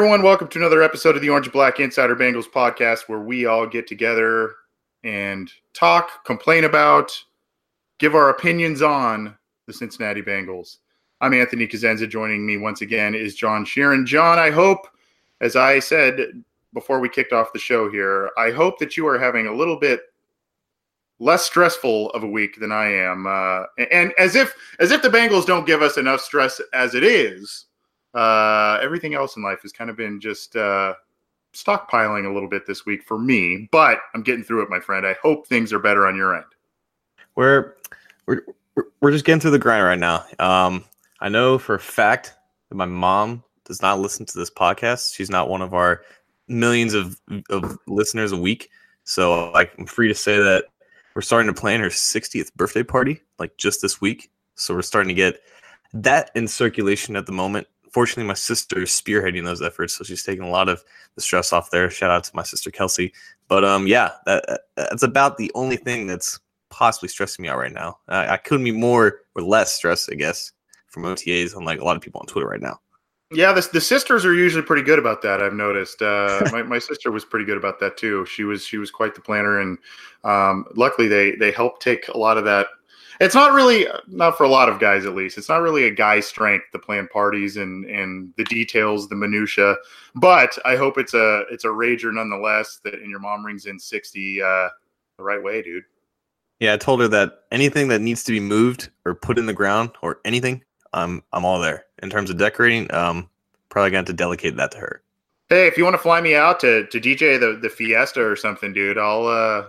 Everyone. Welcome to another episode of the Orange Black Insider Bengals podcast, where we all get together and talk, complain about, give our opinions on the Cincinnati Bengals. I'm Anthony Cosenza. Joining me once again is John Sheeran. John, I hope, as I said before we kicked off the show here, I hope that you are having a little bit less stressful of a week than I am. Uh, and as if as if the Bengals don't give us enough stress as it is uh, everything else in life has kind of been just uh, stockpiling a little bit this week for me, but I'm getting through it, my friend. I hope things are better on your end. We're we're we're just getting through the grind right now. Um, I know for a fact that my mom does not listen to this podcast. She's not one of our millions of of listeners a week. So I'm free to say that we're starting to plan her 60th birthday party like just this week. So we're starting to get that in circulation at the moment fortunately, my sister is spearheading those efforts, so she's taking a lot of the stress off there. Shout out to my sister Kelsey. But um, yeah, that that's about the only thing that's possibly stressing me out right now. I, I couldn't be more or less stressed, I guess, from OTAs, unlike a lot of people on Twitter right now. Yeah, the, the sisters are usually pretty good about that. I've noticed. Uh, my, my sister was pretty good about that too. She was she was quite the planner, and um, luckily they they helped take a lot of that it's not really not for a lot of guys at least. It's not really a guy strength to plan parties and and the details the minutia. But i hope it's a it's a rager nonetheless that and your mom rings in 60 uh the right way dude. Yeah i told her that anything that needs to be moved or put in the ground or anything i'm i'm all there. In terms of decorating um probably going to delegate that to her. Hey if you want to fly me out to to dj the the fiesta or something dude i'll uh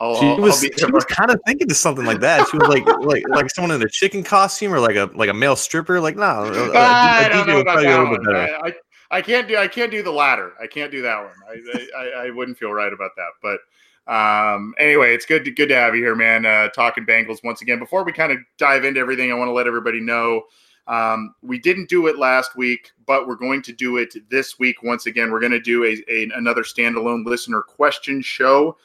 I'll, she I'll, was I'll she was kind of thinking to something like that. She was like like like someone in a chicken costume or like a like a male stripper. Like no, uh, I don't know about that one. I, I, I, can't do I can't do the latter. I can't do that one. I, I, I wouldn't feel right about that. But um, anyway, it's good to, good to have you here, man. Uh, talking Bengals once again. Before we kind of dive into everything, I want to let everybody know um, we didn't do it last week, but we're going to do it this week once again. We're going to do a, a another standalone listener question show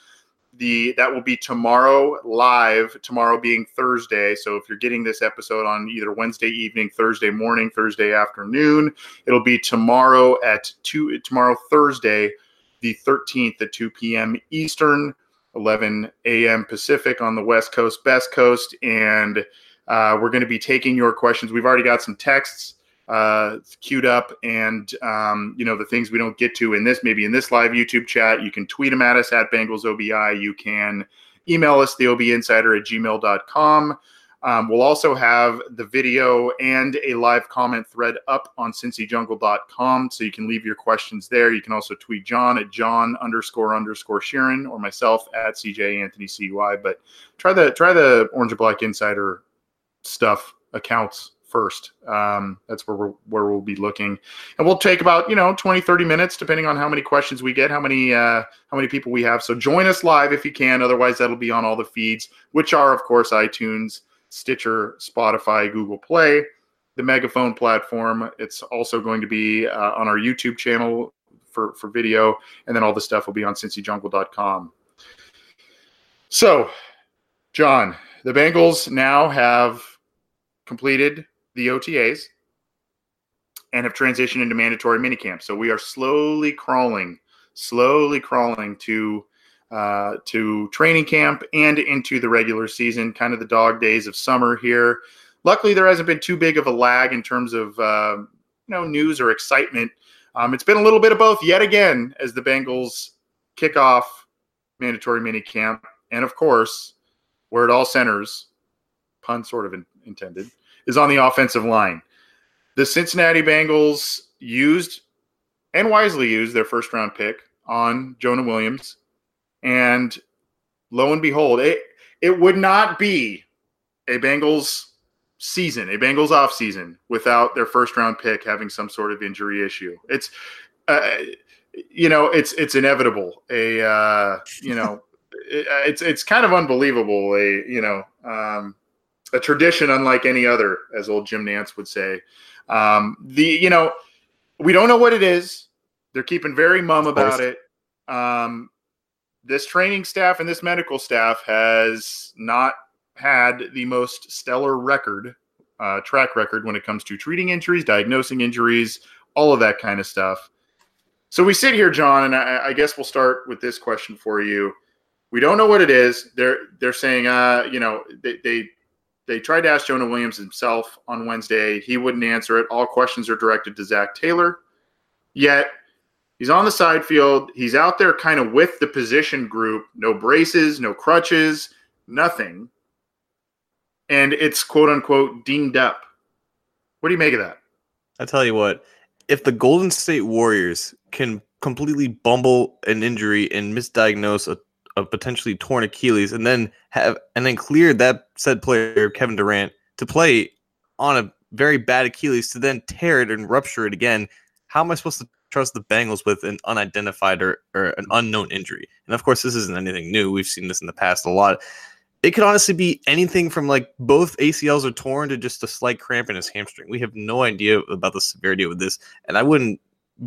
the that will be tomorrow live tomorrow being thursday. So if you're getting this episode on either wednesday evening thursday morning thursday afternoon it'll be tomorrow at 2 tomorrow thursday the 13th at 2 p.m eastern 11 a.m pacific on the west coast best coast. And uh, we're going to be taking your questions. We've already got some texts uh, queued up and um, you know the things we don't get to in this maybe in this live youtube chat you can tweet them at us at bengals obi you can email us the insider at gmail.com um, we'll also have the video and a live comment thread up on cincyjungle.com so you can leave your questions there. You can also tweet john at john underscore underscore sheeran or myself at cj anthony cui but try the try the orange and black insider stuff accounts first. Um, that's where we're, where we'll be looking, and we'll take about you know 20, 30 minutes depending on how many questions we get, how many uh, how many people we have. So join us live if you can. Otherwise, that'll be on all the feeds, which are of course iTunes, Stitcher, Spotify, Google Play, the Megaphone platform. It's also going to be uh, on our YouTube channel for for video, and then all the stuff will be on cincyjungle.com. So, John, the Bengals now have completed the OTAs and have transitioned into mandatory minicamp. So we are slowly crawling, slowly crawling to uh, to training camp and into the regular season, kind of the dog days of summer here. Luckily, there hasn't been too big of a lag in terms of uh, you know news or excitement. Um, it's been a little bit of both yet again as the Bengals kick off mandatory mini camp, and of course, where it all centers, pun sort of in, intended, is on the offensive line. The Cincinnati Bengals used and wisely used their first round pick on Jonah Williams and lo and behold, it it would not be a Bengals season, a Bengals off season without their first round pick having some sort of injury issue. It's uh, you know, it's it's inevitable. A uh, you know, it, it's it's kind of unbelievable. A you know, um, a tradition unlike any other, as old Jim Nantz would say. Um, the you know, we don't know what it is. They're keeping very mum about it. Um, this training staff and this medical staff has not had the most stellar record, uh, track record when it comes to treating injuries, diagnosing injuries, all of that kind of stuff. So we sit here, John, and I, I guess we'll start with this question for you. We don't know what it is. They're they're saying, uh, you know, they, they they tried to ask Jonah Williams himself on Wednesday. He wouldn't answer it. All questions are directed to Zac Taylor. Yet He's on the side field. He's out there kind of with the position group. No braces, no crutches, nothing. And it's quote unquote dinged up. What do you make of that? I tell you what, if the Golden State Warriors can completely bumble an injury and misdiagnose a, a potentially torn Achilles and then have and then clear that said player, Kevin Durant, to play on a very bad Achilles to then tear it and rupture it again, how am I supposed to trust the Bengals with an unidentified or, or an unknown injury. And of course, this isn't anything new. We've seen this in the past a lot. It could honestly be anything from like both ACLs are torn to just a slight cramp in his hamstring. We have no idea about the severity of this, and I wouldn't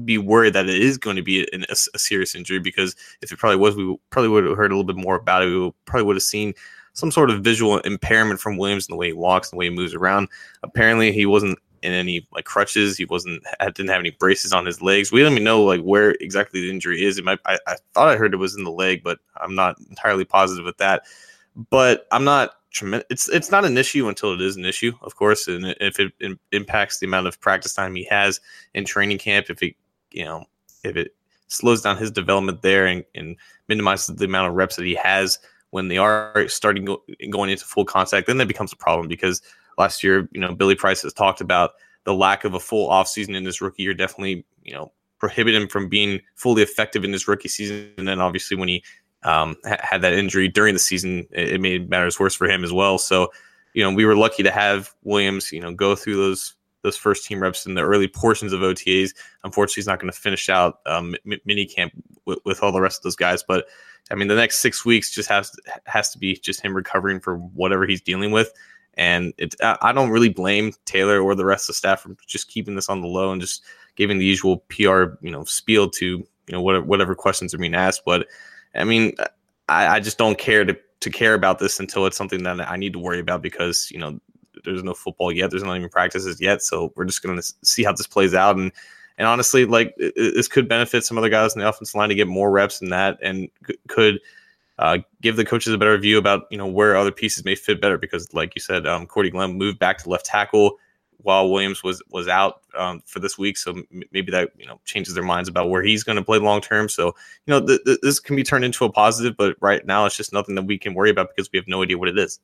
be worried that it is going to be an, a, a, serious injury because if it probably was, we probably would have heard a little bit more about it. We probably would have seen some sort of visual impairment from Williams in the way he walks and the way he moves around. Apparently, he wasn't in any like crutches. He wasn't didn't have any braces on his legs. We don't even know like where exactly the injury is. It might I, I thought I heard it was in the leg, but I'm not entirely positive with that. But I'm not tremendous. It's it's not an issue until it is an issue, of course, and if it, it impacts the amount of practice time he has in training camp, if it you know if it slows down his development there and, and minimizes the amount of reps that he has when they are starting go, going into full contact, then that becomes a problem because last year, you know, Billy Price has talked about the lack of a full offseason in his rookie year definitely, you know, prohibit him from being fully effective in his rookie season. And then obviously when he um, ha- had that injury during the season, it, made matters worse for him as well. So, you know, we were lucky to have Williams, you know, go through those those first team reps in the early portions of OTAs. Unfortunately, he's not going to finish out um, mini camp with, with all the rest of those guys. But I mean, the next six weeks just has has to be just him recovering for whatever he's dealing with. And it, I don't really blame Taylor or the rest of the staff for just keeping this on the low and just giving the usual PR, you know, spiel to you know whatever whatever questions are being asked. But I mean, I, I just don't care to to care about this until it's something that I need to worry about because you know there's no football yet, there's not even practices yet, so we're just going to see how this plays out and. And honestly, like this could benefit some other guys in the offensive line to get more reps in that, and could uh, give the coaches a better view about you know where other pieces may fit better because, like you said, um, Cordy Glenn moved back to left tackle while Williams was was out um, for this week. So m- maybe that you know changes their minds about where he's going to play long term. So you know th- th- this can be turned into a positive, but right now it's just nothing that we can worry about because we have no idea what it is.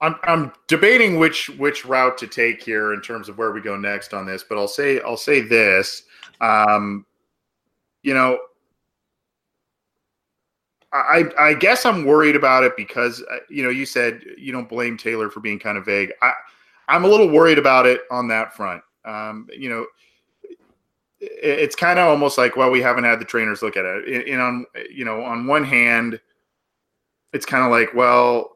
I'm, I'm debating which which route to take here in terms of where we go next on this, but I'll say I'll say this. Um, you know, I, I guess I'm worried about it because uh, you know you said you don't blame Taylor for being kind of vague. I I'm a little worried about it on that front. Um, you know, it's kind of almost like well we haven't had the trainers look at it. And on you know on one hand, it's kind of like well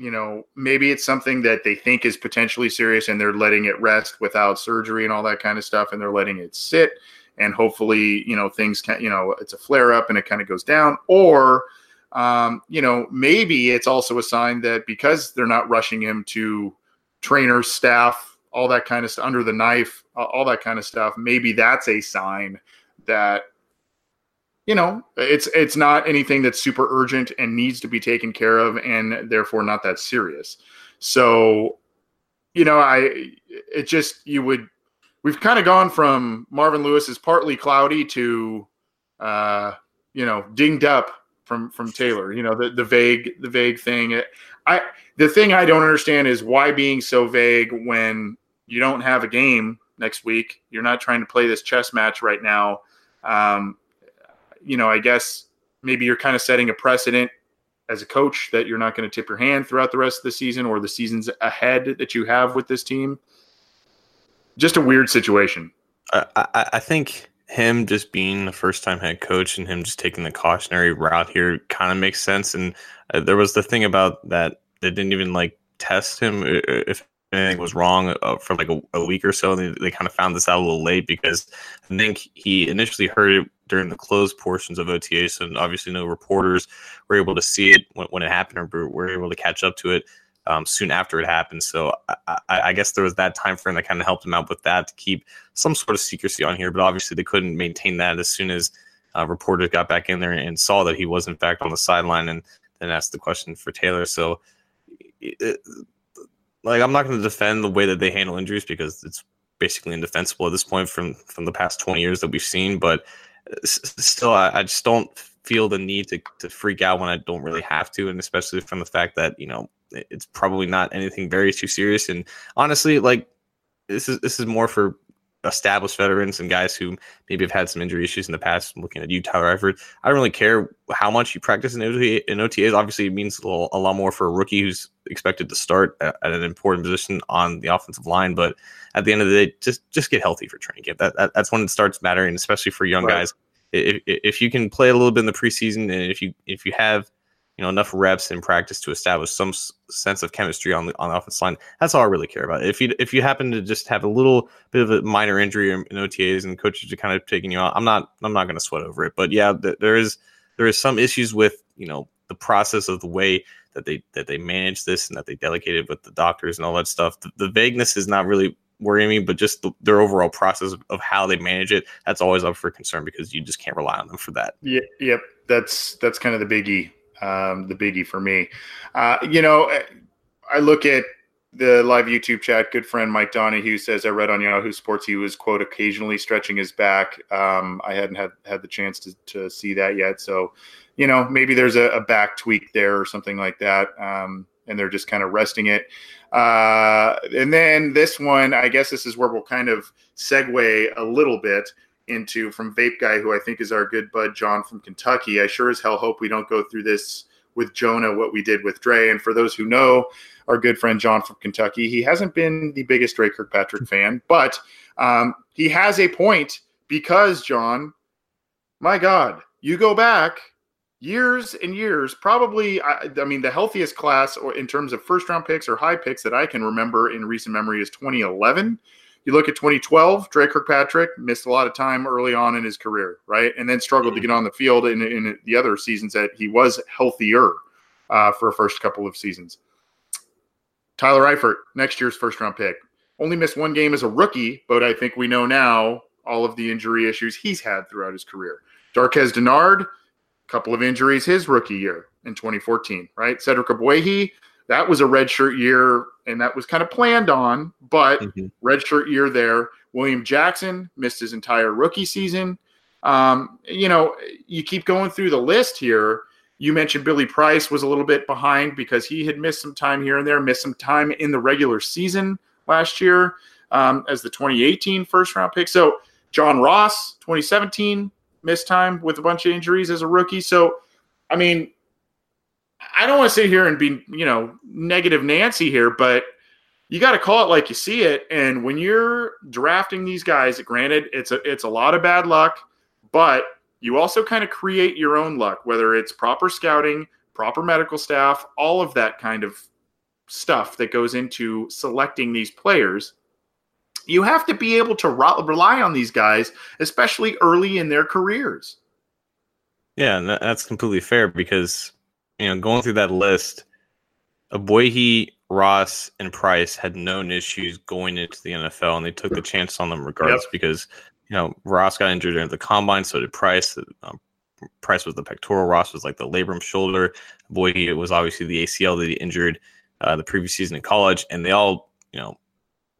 you know maybe it's something that they think is potentially serious and they're letting it rest without surgery and all that kind of stuff and they're letting it sit and hopefully you know things can you know it's a flare up and it kind of goes down. Or um, you know maybe it's also a sign that because they're not rushing him to trainers staff all that kind of stuff under the knife all that kind of stuff maybe that's a sign that you know, it's it's not anything that's super urgent and needs to be taken care of, and therefore not that serious. So, you know, I it just you would we've kind of gone from Marvin Lewis is partly cloudy to uh, you know dinged up from from Taylor. You know the the vague the vague thing. I the thing I don't understand is why being so vague when you don't have a game next week. You're not trying to play this chess match right now. Um, you know, I guess maybe you're kind of setting a precedent as a coach that you're not going to tip your hand throughout the rest of the season or the seasons ahead that you have with this team. Just a weird situation. I, I, I think him just being the first time head coach and him just taking the cautionary route here kind of makes sense. And uh, there was the thing about that they didn't even like test him if anything was wrong uh, for like a, a, week or so. They, they kind of found this out a little late because I think he initially heard it during the closed portions of OTAs, and obviously no reporters were able to see it when, when it happened or were able to catch up to it um, soon after it happened. So I, I, I, guess there was that time frame that kind of helped him out with that to keep some sort of secrecy on here. But obviously they couldn't maintain that as soon as uh, reporters got back in there and saw that he was in fact on the sideline and then asked the question for Taylor. So. It, like I'm not going to defend the way that they handle injuries because it's basically indefensible at this point from from the past 20 years that we've seen. But uh, still, I, I just don't feel the need to to freak out when I don't really have to, and especially from the fact that you know it's probably not anything very too serious. And honestly, like this is this is more for established veterans and guys who maybe have had some injury issues in the past. I'm looking at you, Tyler Eifert. I don't really care how much you practice in, OTA, in OTAs. Obviously, it means a, little, a, lot more for a rookie who's expected to start at, at, an important position on the offensive line. But at the end of the day, just just get healthy for training camp. That, that that's when it starts mattering, especially for young right. guys. If, if you can play a little bit in the preseason, and if you if you have you know enough reps in practice to establish some s- sense of chemistry on the on the offense line. That's all I really care about. If you if you happen to just have a little bit of a minor injury in, OTAs and coaches are kind of taking you out, I'm not I'm not going to sweat over it. But yeah, th- there is there is some issues with you know the process of the way that they that they manage this and that they delegated with the doctors and all that stuff. The, the vagueness is not really worrying me, but just the, their overall process of, of, how they manage it, that's always up for concern because you just can't rely on them for that. Yeah, yep, that's that's kind of the biggie um, the biggie for me. Uh, you know, I look at the live YouTube chat. Good friend Mike Donahue says I read on Yahoo Sports he was quote occasionally stretching his back. Um, I hadn't had had the chance to, to see that yet, so you know maybe there's a, a back tweak there or something like that, um, and they're just kind of resting it. Uh, and then this one, I guess this is where we'll kind of segue a little bit into from Vape Guy, who I think is our good bud John from Kentucky. I sure as hell hope we don't go through this with Jonah, what we did with Dre. And for those who know our good friend John from Kentucky, he hasn't been the biggest Dre Kirkpatrick fan, but um, he has a point because, John, my God, you go back years and years, probably, I, I mean, the healthiest class in terms of first round picks or high picks that I can remember in recent memory is 2011. You look at 2012, Dre Kirkpatrick missed a lot of time early on in his career, right? And then struggled to mm-hmm. get on the field in, in the other seasons that he was healthier uh, for a first couple of seasons. Tyler Eifert, next year's first round pick, only missed one game as a rookie, but I think we know now all of the injury issues he's had throughout his career. Darqueze Dennard, couple of injuries his rookie year in 2014, right? Cedric Ogbuehi, that was a redshirt year, and that was kind of planned on, but mm-hmm. redshirt year there. William Jackson missed his entire rookie season. Um, you know, you keep going through the list here. You mentioned Billy Price was a little bit behind because he had missed some time here and there, missed some time in the regular season last year um, as the 2018 first round pick. So John Ross, 2017, missed time with a bunch of injuries as a rookie. So, I mean, I don't want to sit here and be, you know, negative Nancy here, but you got to call it like you see it. And when you're drafting these guys, granted, it's a it's a lot of bad luck, but you also kind of create your own luck, whether it's proper scouting, proper medical staff, all of that kind of stuff that goes into selecting these players. You have to be able to rely on these guys, especially early in their careers. Yeah, that's completely fair because you know, going through that list, Ogbuehi, Ross, and Price had known issues going into the NFL, and they took the chance on them regardless yep. because, you know, Ross got injured during the combine, so did Price. Um, Price was the pectoral, Ross was like the labrum shoulder. Boyd was obviously the ACL that he injured uh, the previous season in college, and they all, you know,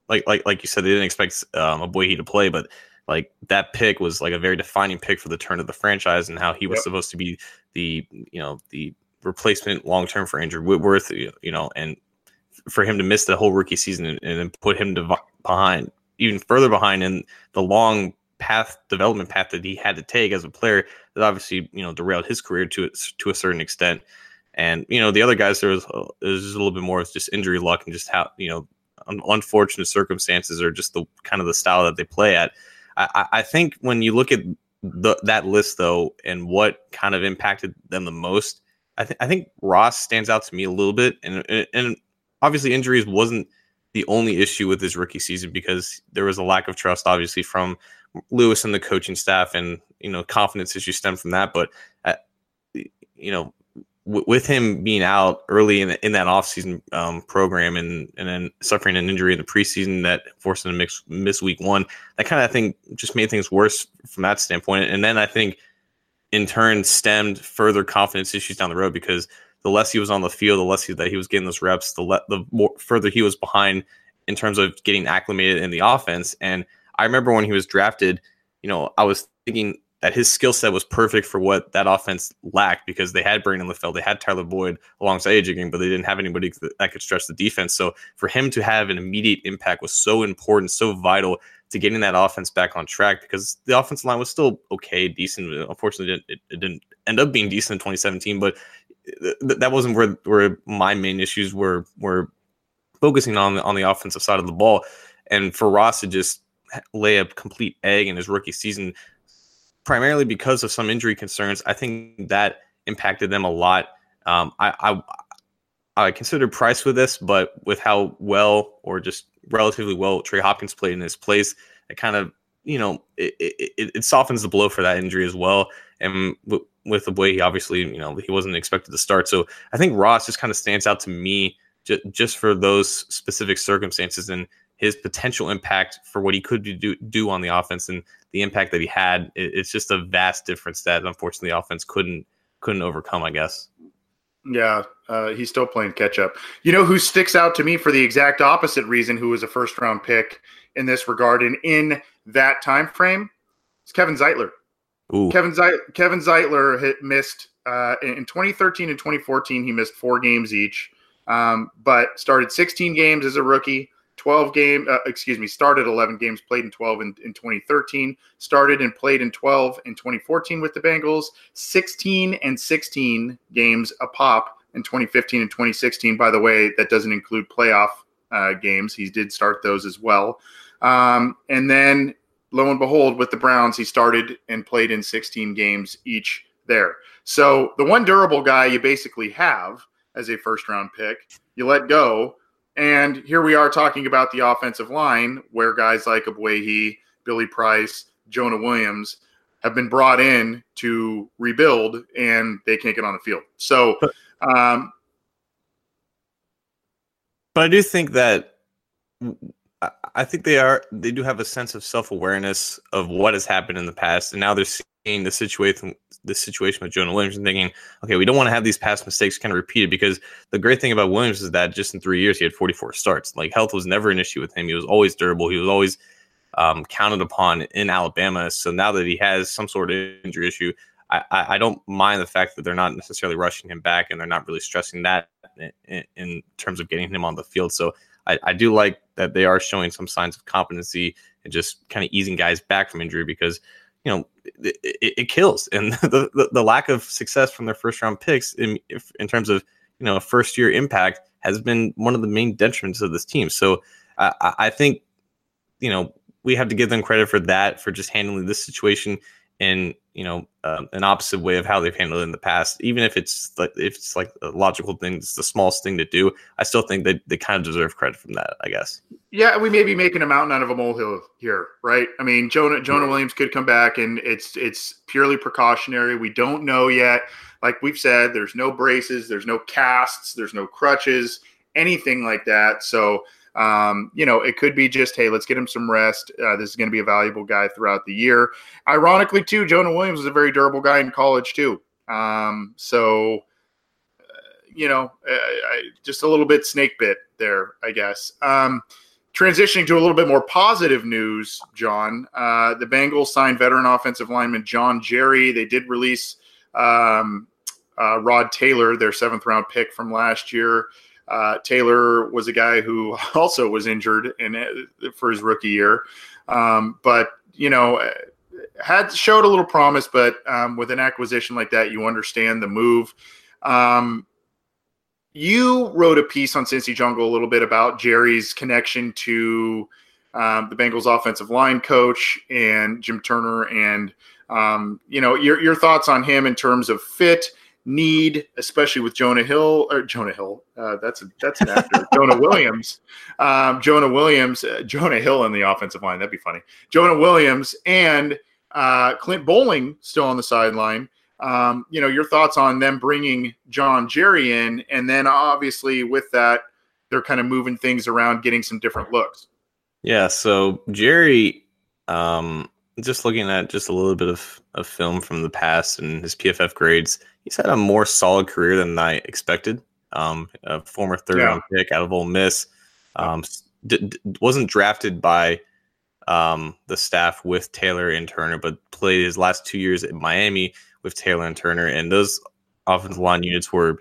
like like like you said, they didn't expect um, to play, but like that pick was like a very defining pick for the turn of the franchise and how he was yep. supposed to be the you know the replacement long term for Andrew Whitworth, you know, and for him to miss the whole rookie season and, and put him to behind even further behind in the long path development path that he had to take as a player that obviously you know derailed his career to to a certain extent. And you know the other guys there was, uh, was just a little bit more of just injury luck and just how you know unfortunate circumstances or just the kind of the style that they play at. I, I think when you look at the, that list though and what kind of impacted them the most, I, th- I think Ross stands out to me a little bit, and and obviously injuries wasn't the only issue with his rookie season because there was a lack of trust, obviously, from Lewis and the coaching staff, and you know confidence issues stem from that. But uh, you know, w- with him being out early in, the, in that offseason um, program and and then suffering an injury in the preseason that forced him to miss, miss week one, that kind of thing just made things worse from that standpoint. And then I think in turn stemmed further confidence issues down the road because the less he was on the field, the less he, that he was getting those reps, the le- the more further he was behind in terms of getting acclimated in the offense. And I remember when he was drafted, you know, I was thinking that his skill set was perfect for what that offense lacked because they had Brandon LaFell, they had Tyler Boyd alongside AJ but they didn't have anybody that could stretch the defense. So for him to have an immediate impact was so important, so vital to getting that offense back on track because the offensive line was still okay, decent. Unfortunately, it, it didn't end up being decent in 2017, but th- that wasn't where where my main issues were were focusing on on the offensive side of the ball. And for Ross to just lay a complete egg in his rookie season, primarily because of some injury concerns, I think that impacted them a lot. Um, I, I I considered Price with this, but with how well or just relatively well Trey Hopkins played in his place, it kind of you know it, it, it softens the blow for that injury as well. And w- with the way he obviously, you know, he wasn't expected to start. So I think Ross just kind of stands out to me just, just for those specific circumstances and his potential impact for what he could do, do on the offense and the impact that he had. It, it's just a vast difference that unfortunately the offense couldn't couldn't overcome, I guess. Yeah, uh, he's still playing catch up. You know who sticks out to me for the exact opposite reason? Who was a first round pick in this regard and in that time frame? It's Kevin Zeitler. Ooh. Kevin Zeitler, Kevin Zeitler hit, missed uh, in 2013 and 2014. He missed four games each, um, but started 16 games as a rookie. 12 game, uh, excuse me, started 11 games, played in 12 in, in 2013, started and played in 12 in 2014 with the Bengals, 16 and 16 games a pop in 2015 and 2016. By the way, that doesn't include playoff uh, games. He did start those as well. Um, and then lo and behold, with the Browns, he started and played in 16 games each there. So the one durable guy you basically have as a first round pick, you let go. And here we are talking about the offensive line where guys like Ogbuehi, Billy Price, Jonah Williams have been brought in to rebuild and they can't get on the field. So, um, but I do think that I think they are. They do have a sense of self awareness of what has happened in the past, and now they're seeing the situation, the situation with Jonah Williams, and thinking, okay, we don't want to have these past mistakes kind of repeated. Because the great thing about Williams is that just in three years he had 44 starts. Like health was never an issue with him. He was always durable. He was always um, counted upon in Alabama. So now that he has some sort of injury issue, I, I, don't mind the fact that they're not necessarily rushing him back and they're not really stressing that in, in terms of getting him on the field. So I, I do like that they are showing some signs of competency and just kind of easing guys back from injury because you know it, it, it kills and the, the, the lack of success from their first round picks in if, in terms of you know first year impact has been one of the main detriments of this team. So I, I think you know we have to give them credit for that for just handling this situation in you know uh, an opposite way of how they've handled it in the past. Even if it's like if it's like a logical thing, it's the smallest thing to do. I still think that they kind of deserve credit from that. I guess. Yeah, we may be making a mountain out of a molehill here, right? I mean, Jonah Jonah yeah. Williams could come back, and it's it's purely precautionary. We don't know yet. Like we've said, there's no braces, there's no casts, there's no crutches, anything like that. So Um, you know, it could be just, hey, let's get him some rest. Uh, this is going to be a valuable guy throughout the year. Ironically, too, Jonah Williams was a very durable guy in college, too. Um, so, uh, you know, I, just a little bit snake bit there, I guess. Um, transitioning to a little bit more positive news, John, uh, the Bengals signed veteran offensive lineman John Jerry. They did release um, uh, Rod Taylor, their seventh round pick from last year. Uh, Taylor was a guy who also was injured in for his rookie year, um, but you know had showed a little promise. But um, with an acquisition like that, you understand the move. Um, you wrote a piece on Cincy Jungle a little bit about Jerry's connection to um, the Bengals offensive line coach and Jim Turner, and um, you know your your thoughts on him in terms of fit need, especially with Jonah Hill or Jonah Hill. Uh, that's a, that's an actor. Jonah Williams, um, Jonah Williams, uh, Jonah Hill in the offensive line. That'd be funny. Jonah Williams and uh, Clint Boling still on the sideline. Um, you know, your thoughts on them bringing John Jerry in, and then obviously with that, they're kind of moving things around, getting some different looks. Yeah. So Jerry, um, just looking at just a little bit of, of film from the past and his PFF grades, he's had a more solid career than I expected. Um, a former third yeah. round pick out of Ole Miss, um, d- d- wasn't drafted by um, the staff with Taylor and Turner, but played his last two years at Miami with Taylor and Turner, and those offensive line units were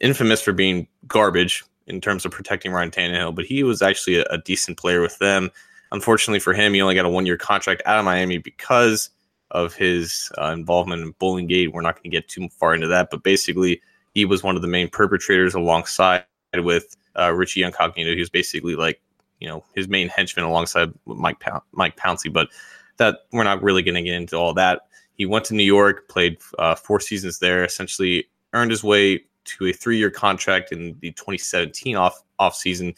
infamous for being garbage in terms of protecting Ryan Tannehill. But he was actually a, a decent player with them. Unfortunately for him, he only got a one year contract out of Miami because of his uh, involvement in Bowling Gate. We're not going to get too far into that, but basically, he was one of the main perpetrators alongside with uh, Richie Incognito. He was basically like, you know, his main henchman alongside Mike Mike Pouncey. But that we're not really going to get into all that. He went to New York, played uh, four seasons there, essentially earned his way to a three-year contract in the 2017 off off season,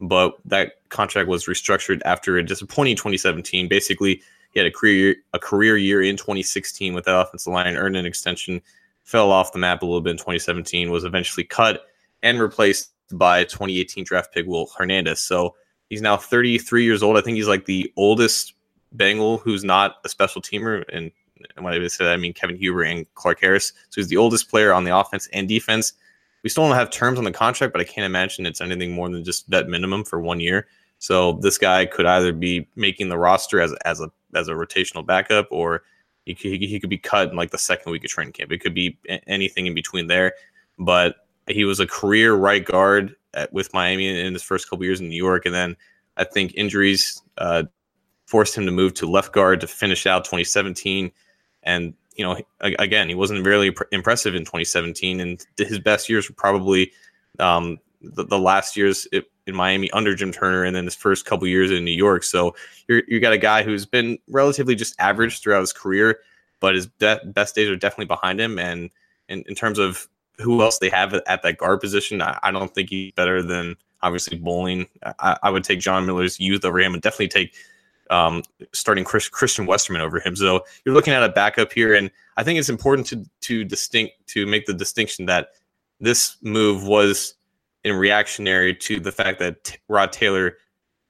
but that contract was restructured after a disappointing 2017. Basically, he had a career a career year in 2016 with that offensive line, earned an extension, fell off the map a little bit in 2017, was eventually cut and replaced by 2018 draft pick Will Hernandez. So he's now 33 years old. I think he's like the oldest Bengal who's not a special teamer. And when I say that, I mean Kevin Huber and Clark Harris. So he's the oldest player on the offense and defense. We still don't have terms on the contract, but I can't imagine it's anything more than just that minimum for one year. So this guy could either be making the roster as as a as a rotational backup, or he could, he could be cut in like the second week of training camp. It could be anything in between there. But he was a career right guard at, with Miami in his first couple years in New York, and then I think injuries uh, forced him to move to left guard to finish out 2017. And you know, again, he wasn't really impressive in 2017, and his best years were probably um, the, the, last years in Miami under Jim Turner, and then his first couple years in New York. So you you got a guy who's been relatively just average throughout his career, but his de- best days are definitely behind him. And in, in terms of who else they have at that guard position, I, I don't think he's better than obviously Boling. I, I, would take John Miller's youth over him, and definitely take um, starting Chris, Christian Westerman over him. So you're looking at a backup here, and I think it's important to to distinct to make the distinction that this move was in reactionary to the fact that Rod Taylor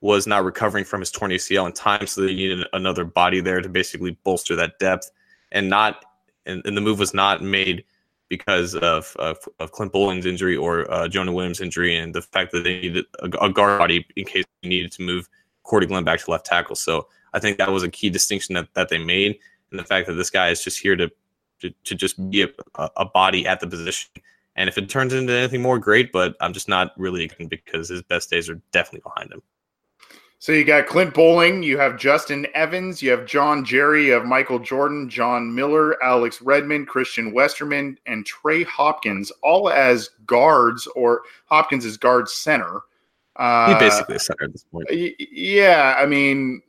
was not recovering from his torn ACL in time, so they needed another body there to basically bolster that depth, and not and, and the move was not made because of of, of Clint Boling's injury or uh, Jonah Williams' injury, and the fact that they needed a, a guard body in case they needed to move Cordy Glenn back to left tackle. So I think that was a key distinction that, that they made, and the fact that this guy is just here to to, to just be a, a body at the position and if it turns into anything more, great. But I'm just not really because his best days are definitely behind him. So you got Clint Boling, you have Justin Evans, you have John Jerry, you have Michael Jordan, John Miller, Alex Redmond, Christian Westerman, and Trey Hopkins, all as guards, or Hopkins is guard center. Uh, he basically a center at this point. Yeah, I mean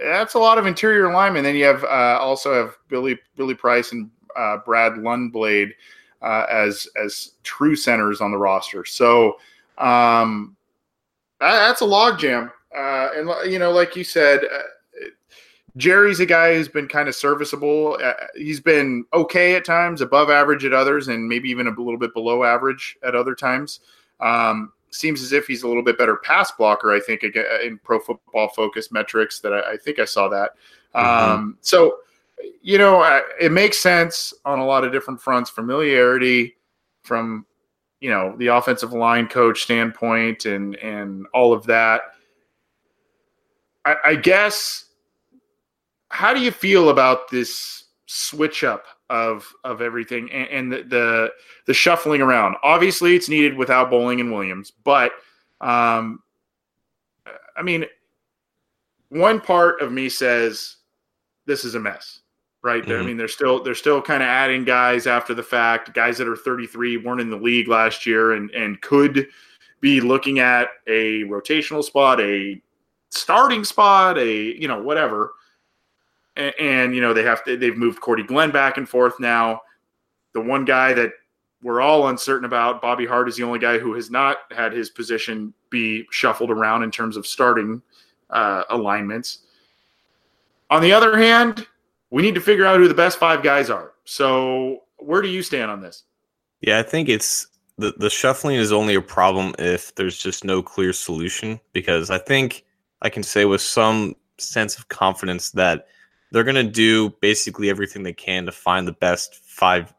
that's a lot of interior linemen. Then you have uh, also have Billy Billy Price and uh, Brad Lundblade uh, as as true centers on the roster. So um, that, that's a logjam. Uh, and you know, like you said, uh, Jerry's a guy who's been kind of serviceable. Uh, he's been okay at times, above average at others, and maybe even a little bit below average at other times. Um, seems as if he's a little bit better pass blocker. I think in Pro Football Focus metrics that I, I think I saw that. Mm-hmm. Um, so you know, it makes sense on a lot of different fronts. Familiarity from you know the offensive line coach standpoint and and all of that. I, I guess. How do you feel about this switch up of of everything and, and the, the, the shuffling around? Obviously, it's needed without Boling and Williams, but um, I mean, one part of me says this is a mess right? Mm-hmm. I mean, they're still they're still kind of adding guys after the fact, guys that are 33 weren't in the league last year and and could be looking at a rotational spot, a starting spot, a you know whatever. And, and you know they have to they've moved Cordy Glenn back and forth now. The one guy that we're all uncertain about, Bobby Hart, is the only guy who has not had his position be shuffled around in terms of starting uh, alignments. On the other hand, we need to figure out who the best five guys are. So, where do you stand on this? Yeah, I think it's the the shuffling is only a problem if there's just no clear solution because I think I can say with some sense of confidence that they're going to do basically everything they can to find the best five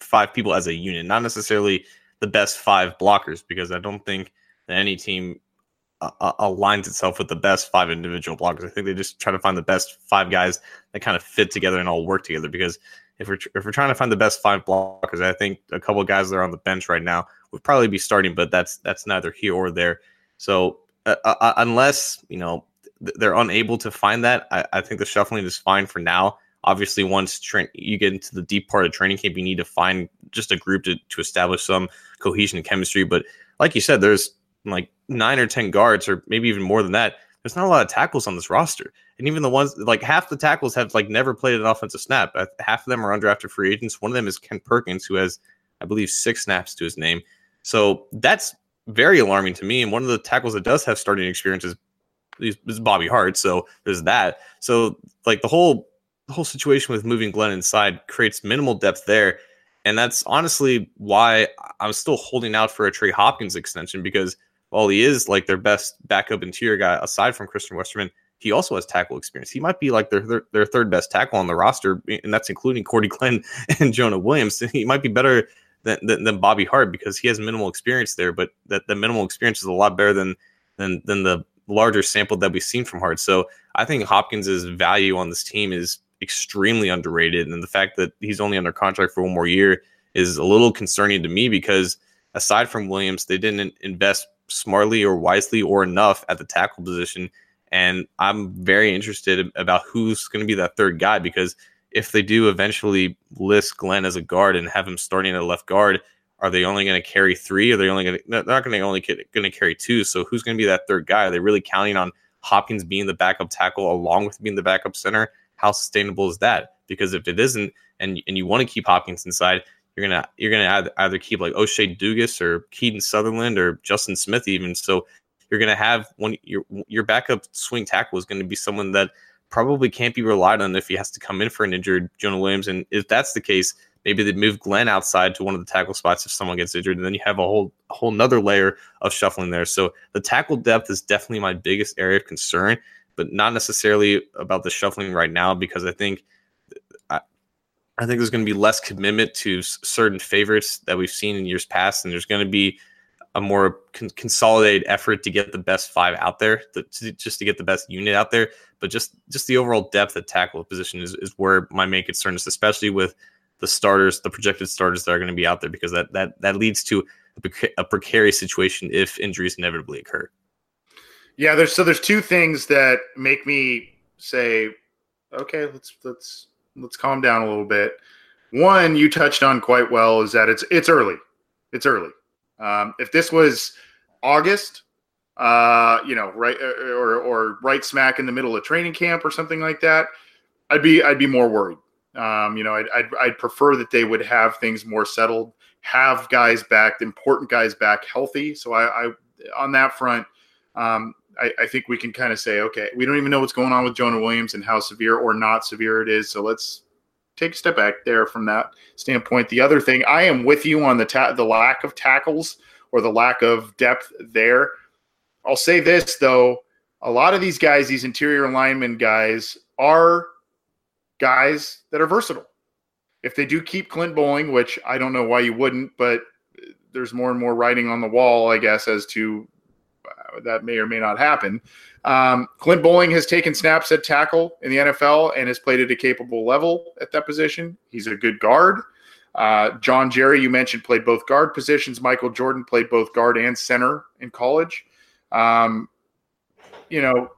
five people as a unit, not necessarily the best five blockers because I don't think that any team uh, aligns itself with the best five individual blockers. I think they just try to find the best five guys that kind of fit together and all work together. Because if we're if we're trying to find the best five blockers, I think a couple of guys that are on the bench right now would probably be starting, but that's that's neither here or there. So uh, uh, uh unless you know they're unable to find that, I, I, think the shuffling is fine for now. Obviously, once tra- you get into the deep part of training camp, you need to find just a group to, to establish some cohesion and chemistry. But like you said, there's like nine or 10 guards, or maybe even more than that, there's not a lot of tackles on this roster. And even the ones like half the tackles have like never played an offensive snap. Half of them are undrafted free agents. One of them is Kent Perkins, who has, I believe, six snaps to his name. So that's very alarming to me. And one of the tackles that does have starting experience is, is Bobby Hart. So there's that. So like the whole the whole situation with moving Glenn inside creates minimal depth there. And that's honestly why I'm still holding out for a Trey Hopkins extension because while he is like their best backup interior guy aside from Christian Westerman, he also has tackle experience. He might be like their, their, their third best tackle on the roster, and that's including Cordy Glenn and Jonah Williams. He might be better than, than, than Bobby Hart because he has minimal experience there, but that the minimal experience is a lot better than than than the larger sample that we've seen from Hart. So I think Hopkins's value on this team is extremely underrated, and the fact that he's only under contract for one more year is a little concerning to me because aside from Williams, they didn't invest smartly or wisely or enough at the tackle position. And I'm very interested about who's going to be that third guy because if they do eventually list Glenn as a guard and have him starting at left guard, are they only going to carry three? Are they only going to? They're not going to only going to carry two. So who's going to be that third guy? Are they really counting on Hopkins being the backup tackle along with being the backup center? How sustainable is that? Because if it isn't, and and you want to keep Hopkins inside, you're gonna you're gonna either keep like O'Shea Dugas or Keaton Sutherland or Justin Smith even. So you're gonna have one your your backup swing tackle is going to be someone that probably can't be relied on if he has to come in for an injured Jonah Williams. And if that's the case, maybe they move Glenn outside to one of the tackle spots if someone gets injured, and then you have a whole whole another layer of shuffling there. So the tackle depth is definitely my biggest area of concern, but not necessarily about the shuffling right now because I think I think there's going to be less commitment to certain favorites that we've seen in years past, and there's going to be a more con- consolidated effort to get the best five out there, to, to, just to get the best unit out there. But just just the overall depth at tackle position is, is where my main concern is, especially with the starters, the projected starters that are going to be out there, because that that that leads to a, a precarious situation if injuries inevitably occur. Yeah, there's so there's two things that make me say, okay, let's let's let's calm down a little bit. One you touched on quite well is that it's it's early. It's early. Um, if this was August, uh, you know, right uh, or or right smack in the middle of training camp or something like that, I'd be I'd be more worried. Um, you know, I'd, I'd, I'd prefer that they would have things more settled, have guys back, important guys back healthy. So I, I on that front, um, I, I think we can kind of say, okay, we don't even know what's going on with Jonah Williams and how severe or not severe it is. So let's take a step back there from that standpoint. The other thing, I am with you on the ta- the lack of tackles or the lack of depth there. I'll say this though, a lot of these guys, these interior lineman guys, are guys that are versatile. If they do keep Clint Boling, which I don't know why you wouldn't, but there's more and more writing on the wall, I guess, as to that may or may not happen. Um, Clint Boling has taken snaps at tackle in the NFL and has played at a capable level at that position. He's a good guard. Uh, John Jerry, you mentioned, played both guard positions. Michael Jordan played both guard and center in college. Um, you know,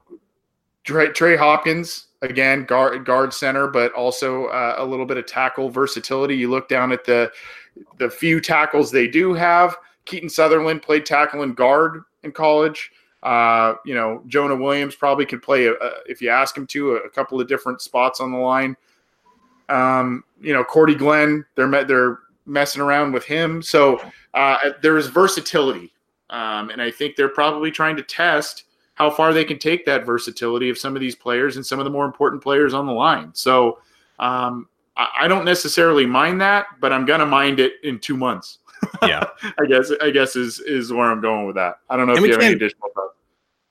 Trey, Trey, Hopkins, again, guard, guard center, but also uh, a little bit of tackle versatility. You look down at the the few tackles they do have. Keaton Sutherland played tackle and guard in college. Uh, you know, Jonah Williams probably could play, a, a, if you ask him to, a, a, couple of different spots on the line. Um, you know, Cordy Glenn, they're they're messing around with him, so uh, there is versatility, um, and I think they're probably trying to test how far they can take that versatility of some of these players and some of the more important players on the line. So um, I, I, don't necessarily mind that, but I'm gonna mind it in two months. Yeah, I guess I guess is is where I'm going with that. I don't know and if you have any additional thoughts.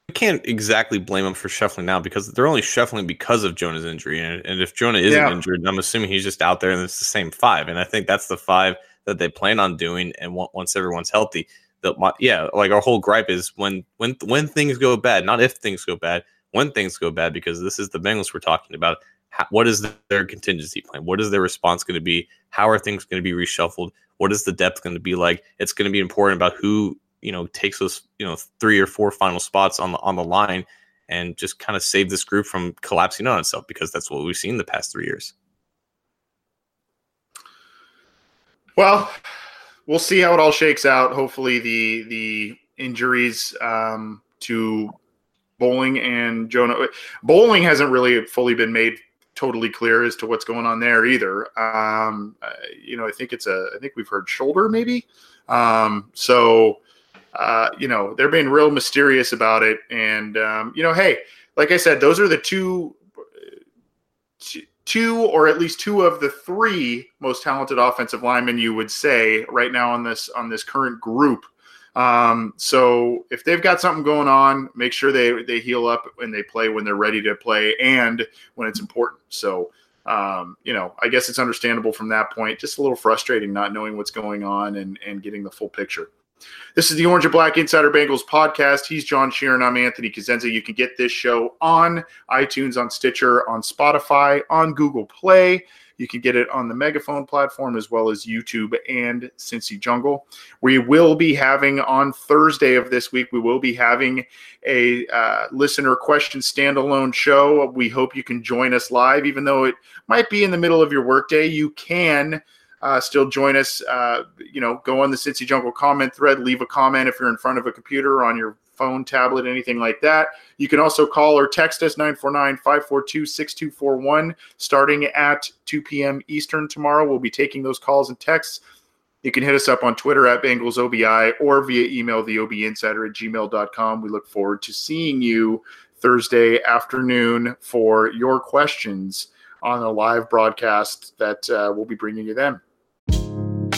We can't exactly blame them for shuffling now because they're only shuffling because of Jonah's injury. And, and if Jonah isn't yeah. injured, I'm assuming he's just out there and it's the same five. And I think that's the five that they plan on doing. And once everyone's healthy, the yeah, like our whole gripe is when when when things go bad, not if things go bad, when things go bad, because this is the Bengals we're talking about. How, what is their contingency plan? What is their response going to be? How are things going to be reshuffled? What is the depth going to be like? It's going to be important about who you know takes those you know three or four final spots on the on the line and just kind of save this group from collapsing on itself because that's what we've seen the past three years. Well, we'll see how it all shakes out. Hopefully, the the injuries um, to Boling and Jonah Boling hasn't really fully been made totally clear as to what's going on there either. Um, you know, I think it's a I think we've heard shoulder maybe. Um, so uh, you know, they're being real mysterious about it. And um, you know, hey, like I said, those are the two two or at least two of the three most talented offensive linemen you would say right now on this on this current group. Um, so if they've got something going on, make sure they they heal up and they play when they're ready to play and when it's important. So um, you know, I guess it's understandable from that point. Just a little frustrating not knowing what's going on and and getting the full picture. This is the Orange and Black Insider Bengals podcast. He's John Sheeran. I'm Anthony Cosenza. You can get this show on iTunes, on Stitcher, on Spotify, on Google Play. You can get it on the Megaphone platform as well as YouTube and Cincy Jungle. We will be having on Thursday of this week, we will be having a uh, listener question standalone show. We hope you can join us live, even though it might be in the middle of your workday. You can uh, still join us. Uh, you know, go on the Cincy Jungle comment thread, leave a comment if you're in front of a computer on your phone, tablet, anything like that. You can also call or text us 949 542 6241 starting at 2 p.m. Eastern tomorrow. We'll be taking those calls and texts. You can hit us up on Twitter at BengalsOBI or via email, theobinsider at gmail.com. We look forward to seeing you Thursday afternoon for your questions on a live broadcast that uh, we'll be bringing you then.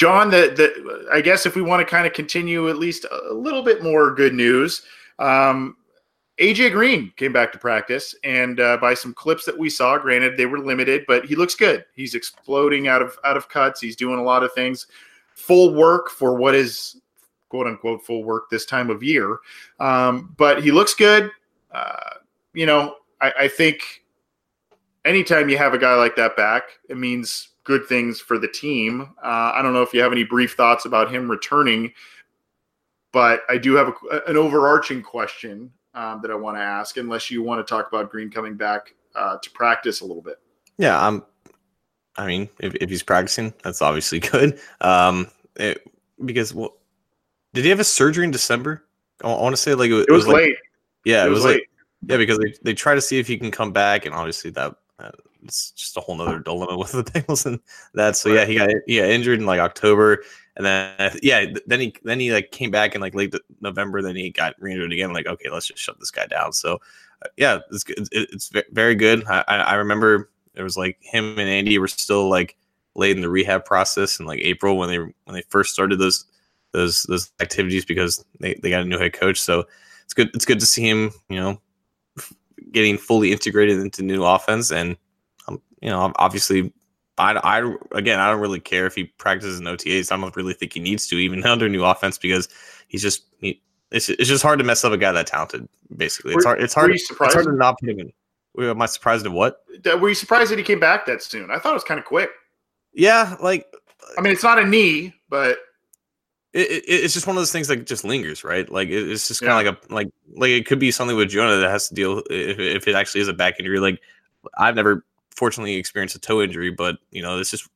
John, the, the I guess if we want to kind of continue at least a little bit more good news, um, AJ Green came back to practice, and uh, by some clips that we saw, granted they were limited, but he looks good. He's exploding out of out of cuts. He's doing a lot of things, full work for what is quote unquote full work this time of year. Um, but he looks good. Uh, you know, I, I think anytime you have a guy like that back, it means good things for the team. Uh, I don't know if you have any brief thoughts about him returning, but I do have a, an overarching question um, that I want to ask, unless you want to talk about Green coming back uh, to practice a little bit. Yeah, I'm. I mean, if, if he's practicing, that's obviously good. Um, it, because well, did he have a surgery in December? I, I want to say like it, it was, was, late. Like, yeah, it, was, was late. Like, yeah, because they, they try to see if he can come back, and obviously that uh, it's just a whole nother dilemma with the Bengals and that. So yeah, he got got injured in like October, and then yeah, then he then he like came back in like late November. Then he got re-injured again. Like okay, let's just shut this guy down. So uh, yeah, it's good. it's very good. I I remember it was like him and Andy were still like late in the rehab process in like April when they when they first started those those those activities because they, they got a new head coach. So it's good it's good to see him, you know, getting fully integrated into new offense. And you know, obviously, I, I again, I don't really care if he practices in OTAs. I don't really think he needs to, even under new offense, because he's just he, it's it's just hard to mess up a guy that talented. Basically, it's hard. It's hard. It's hard to not put him in. Am I surprised at what? Were you surprised that he came back that soon? I thought it was kind of quick. Yeah, like I mean, it's not a knee, but it, it, it's just one of those things that just lingers, right? Like it, it's just kind of yeah. like a like like it could be something with Jonah that has to deal if, if it actually is a back injury. Like I've never fortunately experienced a toe injury, but you know it's just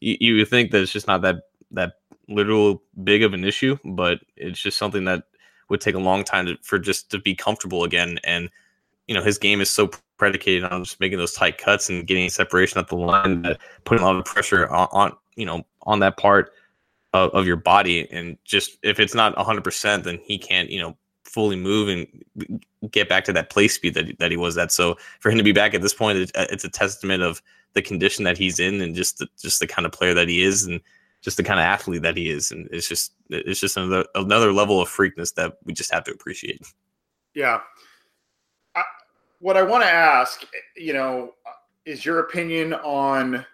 you, you think that it's just not that that literal big of an issue, but it's just something that would take a long time to, for just to be comfortable again. And you know his game is so predicated on just making those tight cuts and getting separation at the line that putting a lot of pressure on, on you know on that part of, of your body and just if it's not 100% then he can't you know fully move and get back to that play speed that, that he was at. So for him to be back at this point it, it's a testament of the condition that he's in and just the, just the kind of player that he is and just the kind of athlete that he is. And it's just it's just another another level of freakness that we just have to appreciate. Yeah. I, what i want to ask you know is your opinion on uh,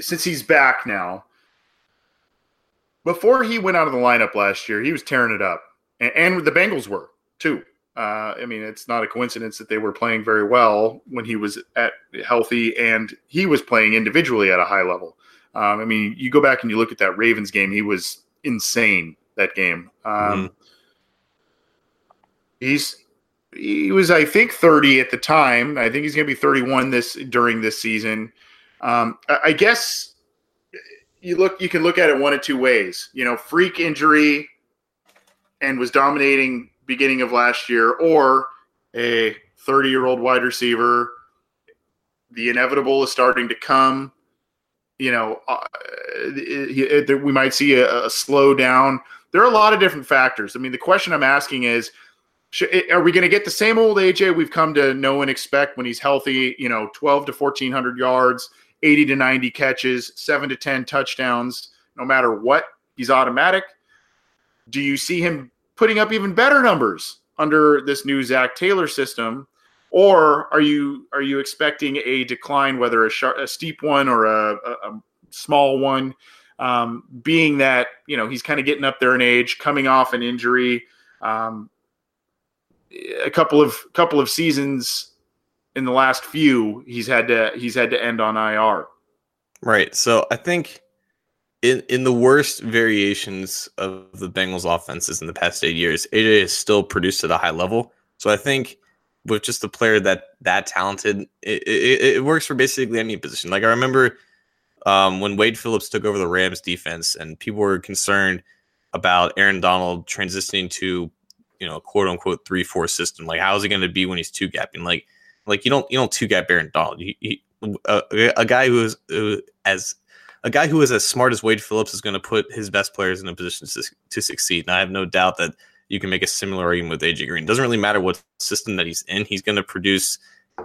since he's back now before he went out of the lineup last year, he was tearing it up, and, and the Bengals were too. Uh, I mean, it's not a coincidence that they were playing very well when he was at healthy, and he was playing individually at a high level. Um, I mean, you go back and you look at that Ravens game; he was insane that game. Um, mm-hmm. He's he was, I think, thirty at the time. I think he's going to be thirty-one this during this season. Um, I, I guess you look you can look at it one of two ways. You know, freak injury and was dominating beginning of last year, or a 30 year old wide receiver. The inevitable is starting to come. You know, uh, it, it, we might see a, a slowdown. There are a lot of different factors. I mean, the question I'm asking is are we going to get the same old AJ we've come to know and expect when he's healthy? You know, 12 to 1400 yards 80 to 90 catches, seven to 10 touchdowns, no matter what. He's automatic. Do you see him putting up even better numbers under this new Zac Taylor system? Or are you are you expecting a decline, whether a, sharp, a steep one or a, a, a small one? Um, being that you know he's kind of getting up there in age, coming off an injury, um, a couple of couple of seasons in the last few he's had to he's had to end on IR. Right. So I think in in the worst variations of the Bengals offenses in the past eight years, AJ has still produced at a high level. So I think with just a player that that talented, it, it, it works for basically any position. Like I remember um, when Wade Phillips took over the Rams defense, and people were concerned about Aaron Donald transitioning to you know quote unquote three four system. Like how is he going to be when he's two gapping? Like like you don't you don't two gap Aaron Donald. You, you, a, a, guy who is who, as a guy who is as smart as Wade Phillips is going to put his best players in a position to, to succeed. And I have no doubt that you can make a similar argument with AJ Green. It doesn't really matter what system that he's in; he's going to produce,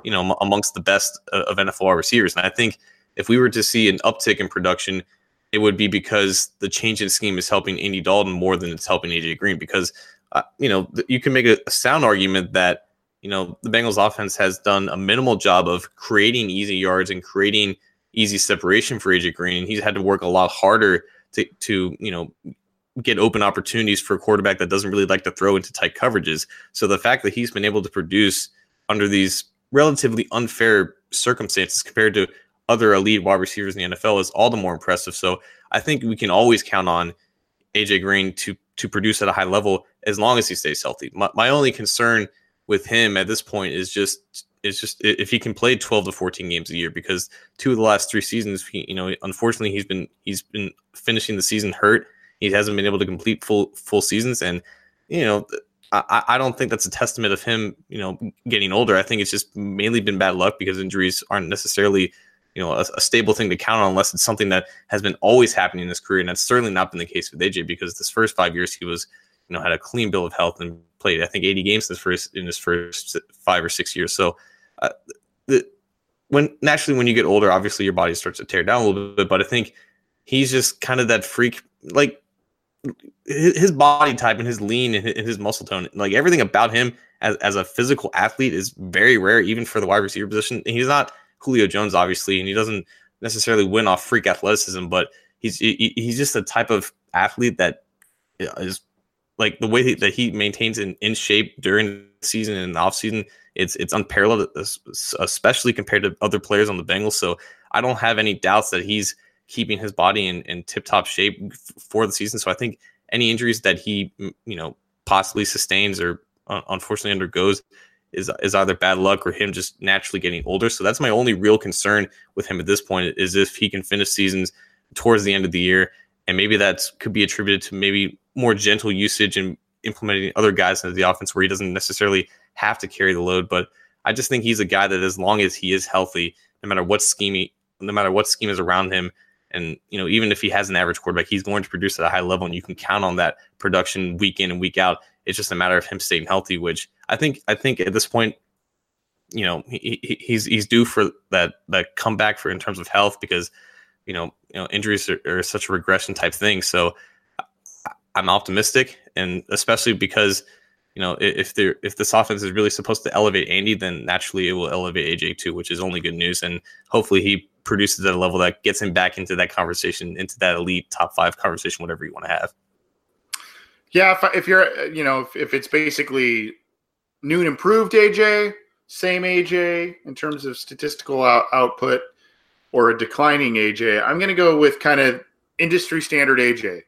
you know, amongst the best of NFL receivers. And I think if we were to see an uptick in production, it would be because the change in scheme is helping Andy Dalton more than it's helping AJ Green. Because uh, you know, you can make a, a sound argument that you know, the Bengals offense has done a minimal job of creating easy yards and creating easy separation for AJ Green. and He's had to work a lot harder to, to you know, get open opportunities for a quarterback that doesn't really like to throw into tight coverages. So the fact that he's been able to produce under these relatively unfair circumstances compared to other elite wide receivers in the NFL is all the more impressive. So I think we can always count on AJ Green to to produce at a high level as long as he stays healthy. My, my only concern – with him at this point is just it's just if he can play 12 to 14 games a year because two of the last three seasons, he, you know, unfortunately he's been he's been finishing the season hurt. He hasn't been able to complete full full seasons, and you know, I, I don't think that's a testament of him, you know, getting older. I think it's just mainly been bad luck because injuries aren't necessarily, you know, a, a stable thing to count on unless it's something that has been always happening in his career, and that's certainly not been the case with AJ because this first five years he was, you know, had a clean bill of health and played I think 80 games in his first in his first five or six years. So uh, the, when naturally when you get older, obviously your body starts to tear down a little bit. But I think he's just kind of that freak, like his, body type and his lean and his muscle tone, like everything about him as, as a physical athlete is very rare, even for the wide receiver position. He's not Julio Jones, obviously, and he doesn't necessarily win off freak athleticism, but he's he, he's just a type of athlete that is like the way that he maintains in, in shape during the season and the off season it's it's unparalleled, especially compared to other players on the Bengals. So I don't have any doubts that he's keeping his body in, in tip top shape for the season. So I think any injuries that he you know possibly sustains or uh, unfortunately undergoes is is either bad luck or him just naturally getting older. So that's my only real concern with him at this point is if he can finish seasons towards the end of the year, and maybe that could be attributed to maybe more gentle usage and implementing other guys into the offense where he doesn't necessarily have to carry the load. But I just think he's a guy that as long as he is healthy, no matter what scheme he, no matter what scheme is around him, and you know, even if he has an average quarterback, he's going to produce at a high level, and you can count on that production week in and week out. It's just a matter of him staying healthy, which I think I think at this point, you know, he, he, he's he's due for that that comeback for in terms of health because you know you know injuries are, are such a regression type thing. So I'm optimistic, and especially because you know, if they if this offense is really supposed to elevate Andy, then naturally it will elevate AJ too, which is only good news. And hopefully he produces at a level that gets him back into that conversation, into that elite top five conversation, whatever you want to have. Yeah, if, if you're, you know, if, if it's basically new and improved AJ, same AJ in terms of statistical out, output, or a declining AJ, I'm going to go with kind of industry standard AJ.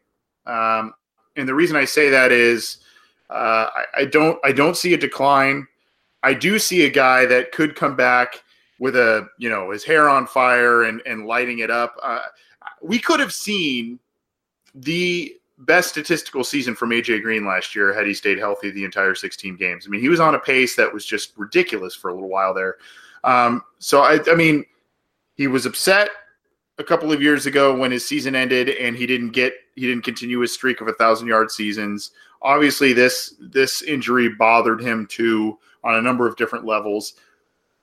Um, and the reason I say that is uh, I, I don't I don't see a decline. I do see a guy that could come back with a you know his hair on fire and and lighting it up. Uh, we could have seen the best statistical season from AJ Green last year had he stayed healthy the entire 16 games. I mean, he was on a pace that was just ridiculous for a little while there. Um, so I, I mean, he was upset a couple of years ago when his season ended and he didn't get he didn't continue his streak of a thousand yard seasons obviously this this injury bothered him too on a number of different levels.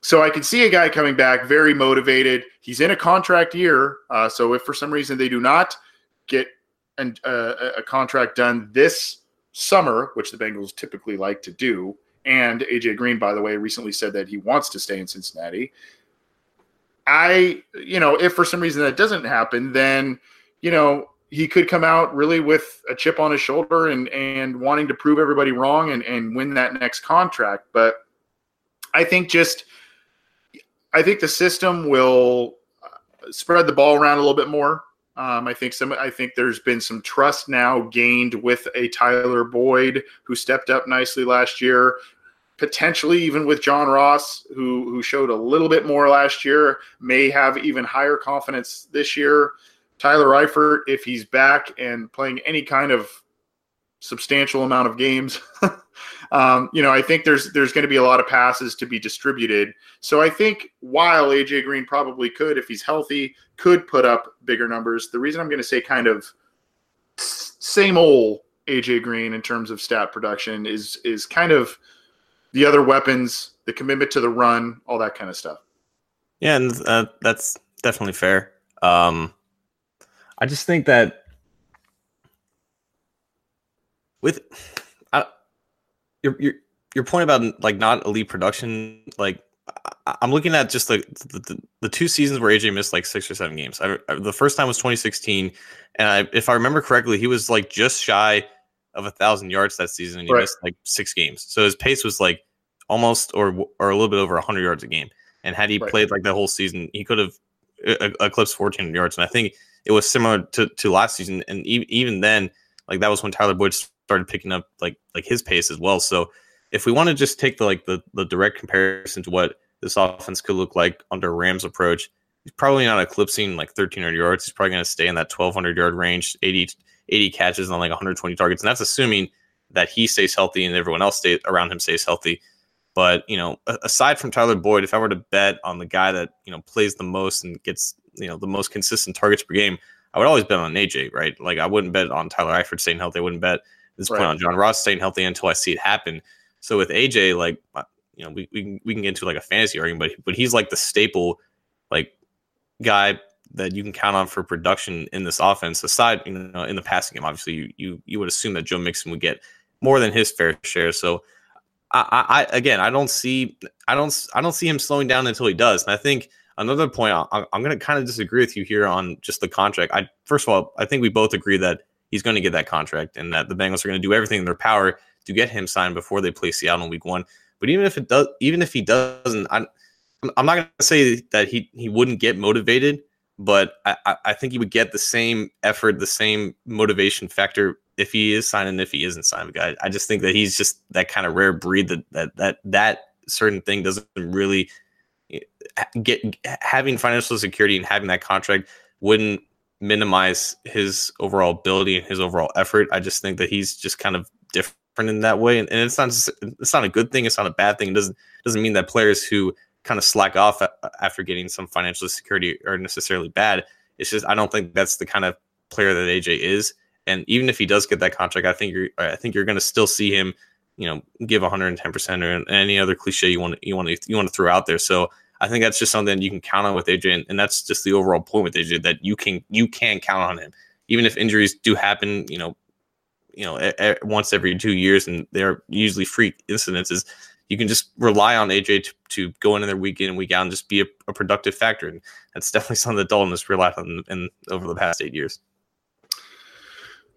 So I can see a guy coming back very motivated. He's in a contract year, uh, so if for some reason they do not get an, uh, a contract done this summer, which the Bengals typically like to do, and AJ Green, by the way, recently said that he wants to stay in Cincinnati. I, you know, if for some reason that doesn't happen, then you know he could come out really with a chip on his shoulder and and wanting to prove everybody wrong and and win that next contract. But I think just I think the system will uh, spread the ball around a little bit more. Um, I think some. I think there's been some trust now gained with a Tyler Boyd who stepped up nicely last year. Potentially, even with John Ross, who who showed a little bit more last year, may have even higher confidence this year. Tyler Eifert, if he's back and playing any kind of substantial amount of games, um, you know, I think there's there's going to be a lot of passes to be distributed. So I think while AJ Green probably could, if he's healthy, could put up bigger numbers. The reason I'm going to say kind of same old AJ Green in terms of stat production is is kind of the other weapons, the commitment to the run, all that kind of stuff. Yeah, and uh, that's definitely fair. Um, I just think that with I, your your your point about like not elite production, like I, am looking at just the, the, the, two seasons where AJ missed like six or seven games. I, I, the first time was 2016, and I, if I remember correctly, he was like just shy of a thousand yards that season, and he right. missed like six games. So his pace was like almost or or a little bit over 100 yards a game. And had he right. played like the whole season, he could have uh, eclipsed 14 yards. And I think it was similar to, to last season. And e- even then, like that was when Tyler Boyd started picking up like like his pace as well. So if we want to just take the like the, the direct comparison to what this offense could look like under Rams' approach. He's probably not eclipsing like 1,300 yards. He's probably going to stay in that 1,200 yard range, 80, 80 catches on like 120 targets. And that's assuming that he stays healthy and everyone else stay, around him stays healthy. But, you know, aside from Tyler Boyd, if I were to bet on the guy that, you know, plays the most and gets, you know, the most consistent targets per game, I would always bet on AJ, right? Like I wouldn't bet on Tyler Eifert staying healthy. I wouldn't bet this right. point on John Ross staying healthy until I see it happen. So with AJ, like uh, you know, we, we can, we can get into like a fantasy argument, but but he's like the staple, like guy that you can count on for production in this offense. Aside, you know, in the passing game, obviously you you you would assume that Joe Mixon would get more than his fair share. So I, I again, I don't see I don't I don't see him slowing down until he does. And I think another point I, I'm going to kind of disagree with you here on just the contract. I first of all, I think we both agree that he's going to get that contract and that the Bengals are going to do everything in their power to get him signed before they play Seattle in Week One. But even if it does, even if he doesn't, I'm I'm not going to say that he he wouldn't get motivated, but I I think he would get the same effort, the same motivation factor if he is signed and if he isn't signed. I, I just think that he's just that kind of rare breed that that that that certain thing doesn't really get having financial security and having that contract wouldn't minimize his overall ability and his overall effort. I just think that he's just kind of different in that way, and, and it's not it's not a good thing. It's not a bad thing. It doesn't doesn't mean that players who kind of slack off after getting some financial security are necessarily bad. It's just I don't think that's the kind of player that AJ is. And even if he does get that contract, I think you're I think you're going to still see him, you know, give 110 percent or any other cliche you want to, you want to you want to throw out there. So I think that's just something you can count on with AJ, and, that's just the overall point with AJ that you can you can count on him, even if injuries do happen. You know, you know, a, a, once every two years, and they're usually freak incidences. You can just rely on AJ to, to go in there week in and week out and just be a, a productive factor, and that's definitely something that Dalton has relied on in, in over the past eight years.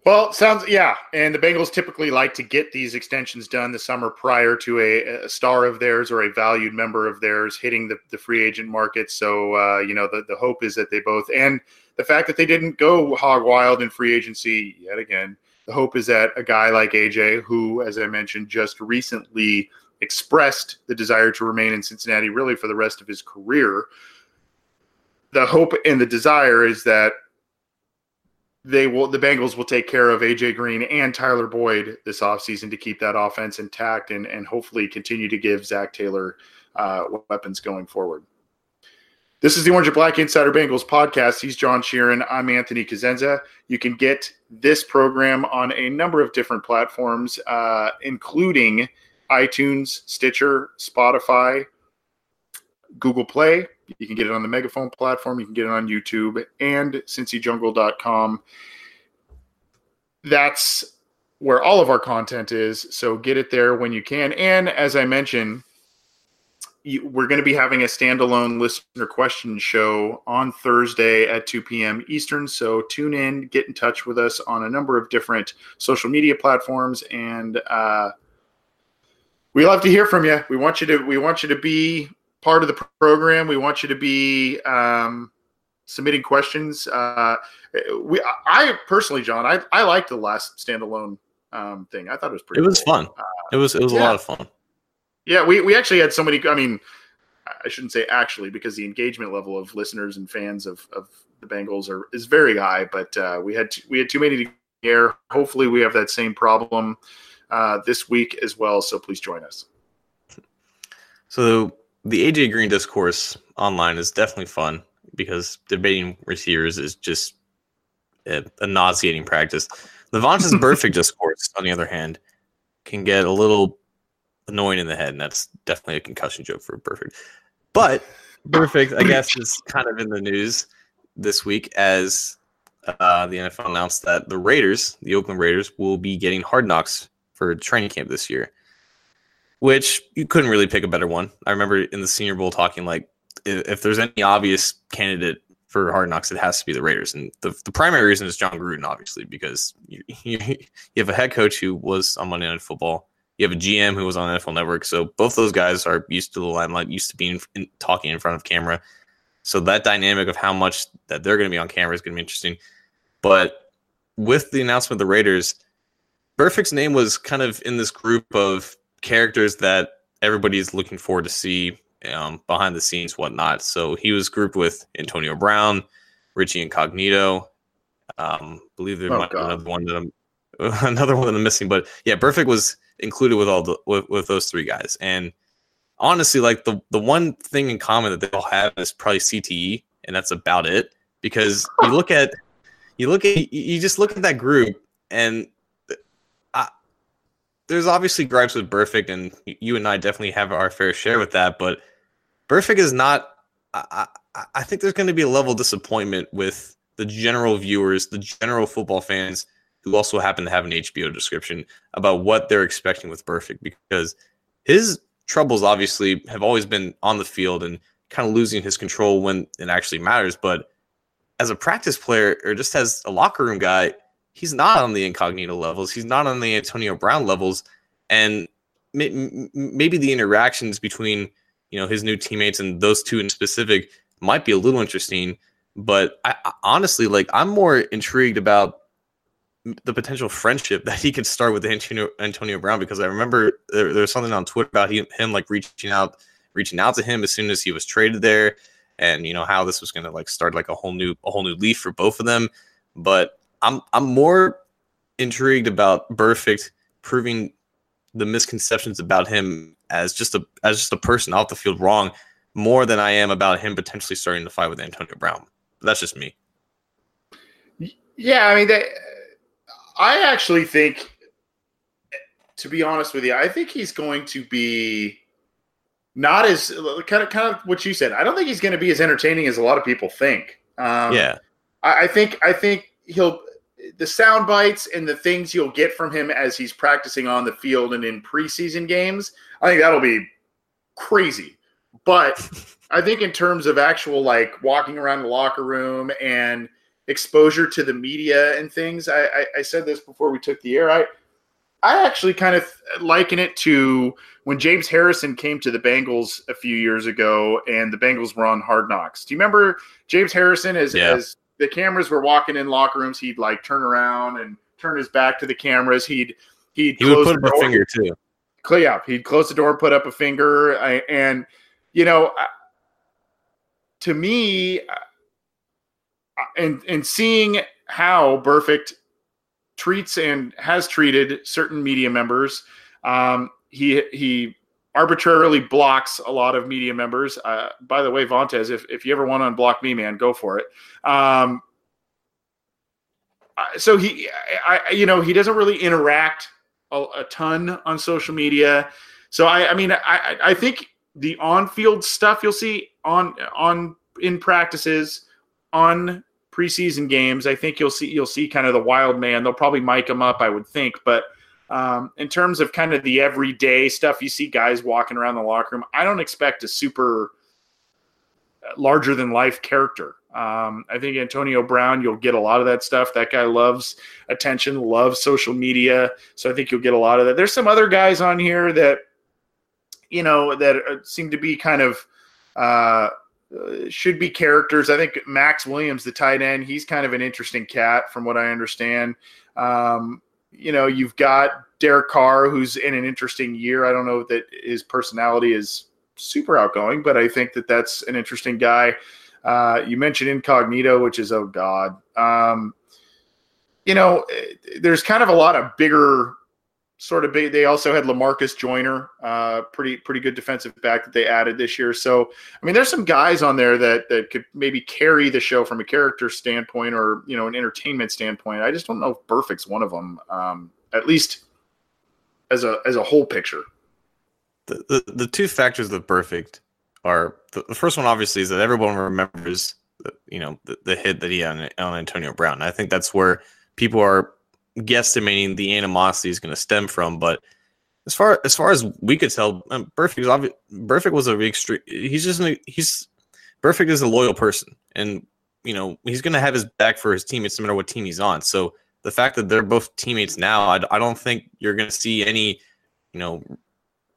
Well, sounds yeah, and the Bengals typically like to get these extensions done the summer prior to a, a star of theirs or a valued member of theirs hitting the, the free agent market. So uh, you know the the hope is that they both and the fact that they didn't go hog wild in free agency yet again. The hope is that a guy like AJ, who, as I mentioned, just recently expressed the desire to remain in Cincinnati really for the rest of his career, the hope and the desire is that they will the Bengals will take care of AJ Green and Tyler Boyd this offseason to keep that offense intact and and hopefully continue to give Zac Taylor uh, weapons going forward. This is the Orange and Black Insider Bengals podcast. He's John Sheeran. I'm Anthony Cosenza. You can get this program on a number of different platforms, uh, including iTunes, Stitcher, Spotify, Google Play, you can get it on the Megaphone platform. You can get it on YouTube and cincyjungle.com. That's where all of our content is. So get it there when you can. And as I mentioned, you, we're going to be having a standalone listener question show on Thursday at 2 p.m. Eastern. So tune in, get in touch with us on a number of different social media platforms, and uh, we love to hear from you. We want you to we want you to be part of the program. We want you to be um, submitting questions. Uh, we, I personally, John, I, I liked the last standalone um, thing. I thought it was pretty. It was cool. fun. Uh, it was it was yeah. a lot of fun. Yeah, we we actually had so many. I mean, I shouldn't say actually because the engagement level of listeners and fans of of the Bengals are is very high. But uh, we had we had too many to air. Hopefully, we have that same problem uh, this week as well. So please join us. So the AJ Green discourse online is definitely fun because debating receivers is just a, a nauseating practice. The Vontaze Burfict discourse, on the other hand, can get a little annoying in the head, and that's definitely a concussion joke for Burfict. But Burfict, I guess, is kind of in the news this week as uh, the NFL announced that the Raiders, the Oakland Raiders, will be getting hard knocks for training camp this year which you couldn't really pick a better one. I remember in the Senior Bowl talking like if, if there's any obvious candidate for Hard Knocks, it has to be the Raiders, and the, the primary reason is Jon Gruden, obviously, because you, you, you have a head coach who was on Monday Night Football. You have a GM who was on NFL Network, so both those guys are used to the limelight, used to being in, talking in front of camera. So that dynamic of how much that they're going to be on camera is going to be interesting. But with the announcement of the Raiders, Burfict's name was kind of in this group of characters that everybody is looking forward to see um, behind the scenes, whatnot. So he was grouped with Antonio Brown, Richie Incognito. Um, believe there oh, might be another one that I'm another one that I'm missing, but yeah, Burfict was included with all the with, with those three guys. And honestly, like the the one thing in common that they all have is probably CTE, and that's about it. Because you look at you look at you just look at that group, and there's obviously gripes with Burfict, and you and I definitely have our fair share with that. But Burfict is not. I, I, I think there's going to be a level of disappointment with the general viewers, the general football fans who also happen to have an HBO description about what they're expecting with Burfict because his troubles obviously have always been on the field and kind of losing his control when it actually matters. But as a practice player or just as a locker room guy, he's not on the incognito levels. He's not on the Antonio Brown levels. And maybe the interactions between you know his new teammates and those two in specific might be a little interesting. But I, honestly, like I'm more intrigued about the potential friendship that he could start with Antonio Antonio Brown because I remember there, there was something on Twitter about him, him like reaching out reaching out to him as soon as he was traded there and you know how this was going to like start like a whole new a whole new leaf for both of them but I'm I'm more intrigued about Burfict proving the misconceptions about him as just a as just a person off the field wrong more than I am about him potentially starting to fight with Antonio Brown. That's just me. Yeah, I mean, they, I actually think, to be honest with you, I think he's going to be not as kind of kind of what you said. I don't think he's going to be as entertaining as a lot of people think. Um, yeah, I, I think I think he'll the sound bites and the things you'll get from him as he's practicing on the field and in preseason games. I think that'll be crazy. But I think in terms of actual like walking around the locker room and exposure to the media and things. I, I, I said this before we took the air. I I actually kind of liken it to when James Harrison came to the Bengals a few years ago, and the Bengals were on Hard Knocks. Do you remember James Harrison as yeah. as the cameras were walking in locker rooms? He'd like turn around and turn his back to the cameras. He'd he'd he would put up a finger too. Yeah, he'd close the door put up a finger, and you know, to me, and and seeing how Burfict treats and has treated certain media members, um, he he arbitrarily blocks a lot of media members. Uh, by the way, Vontaze, if, if you ever want to unblock me, man, go for it. Um, so he, I, you know, he doesn't really interact a, a ton on social media. So I, I mean, I, I think the on-field stuff you'll see on on in practices on preseason games, I think you'll see you'll see kind of the wild man. They'll probably mic him up, I would think. But um, in terms of kind of the everyday stuff, you see guys walking around the locker room. I don't expect a super uh, larger than life character. Um, I think Antonio Brown, you'll get a lot of that stuff. That guy loves attention, loves social media. So I think you'll get a lot of that. There's some other guys on here that, you know, that uh, seem to be kind of uh, uh, should be characters. I think Max Williams, the tight end, he's kind of an interesting cat from what I understand. Um, you know, you've got Derek Carr, who's in an interesting year. I don't know that his personality is super outgoing, but I think that that's an interesting guy. Uh, you mentioned Incognito, which is oh god. Um, you know, eh, there's kind of a lot of bigger sort of big. They also had Lamarcus Joyner, uh, pretty pretty good defensive back that they added this year. So I mean, there's some guys on there that that could maybe carry the show from a character standpoint or you know an entertainment standpoint. I just don't know if Burfict's one of them, um, at least as a as a whole picture. The the, the two factors of Burfict are the, the first one obviously is that everyone remembers you know the, the hit that he had on, on Antonio Brown. I think that's where people are guesstimating the animosity is going to stem from. But as far as far as we could tell, um, was obvi- Burfict was a extreme. He's just he's Burfict is a loyal person, and you know he's going to have his back for his teammates no matter what team he's on. So the fact that they're both teammates now, I, I don't think you're going to see any, you know,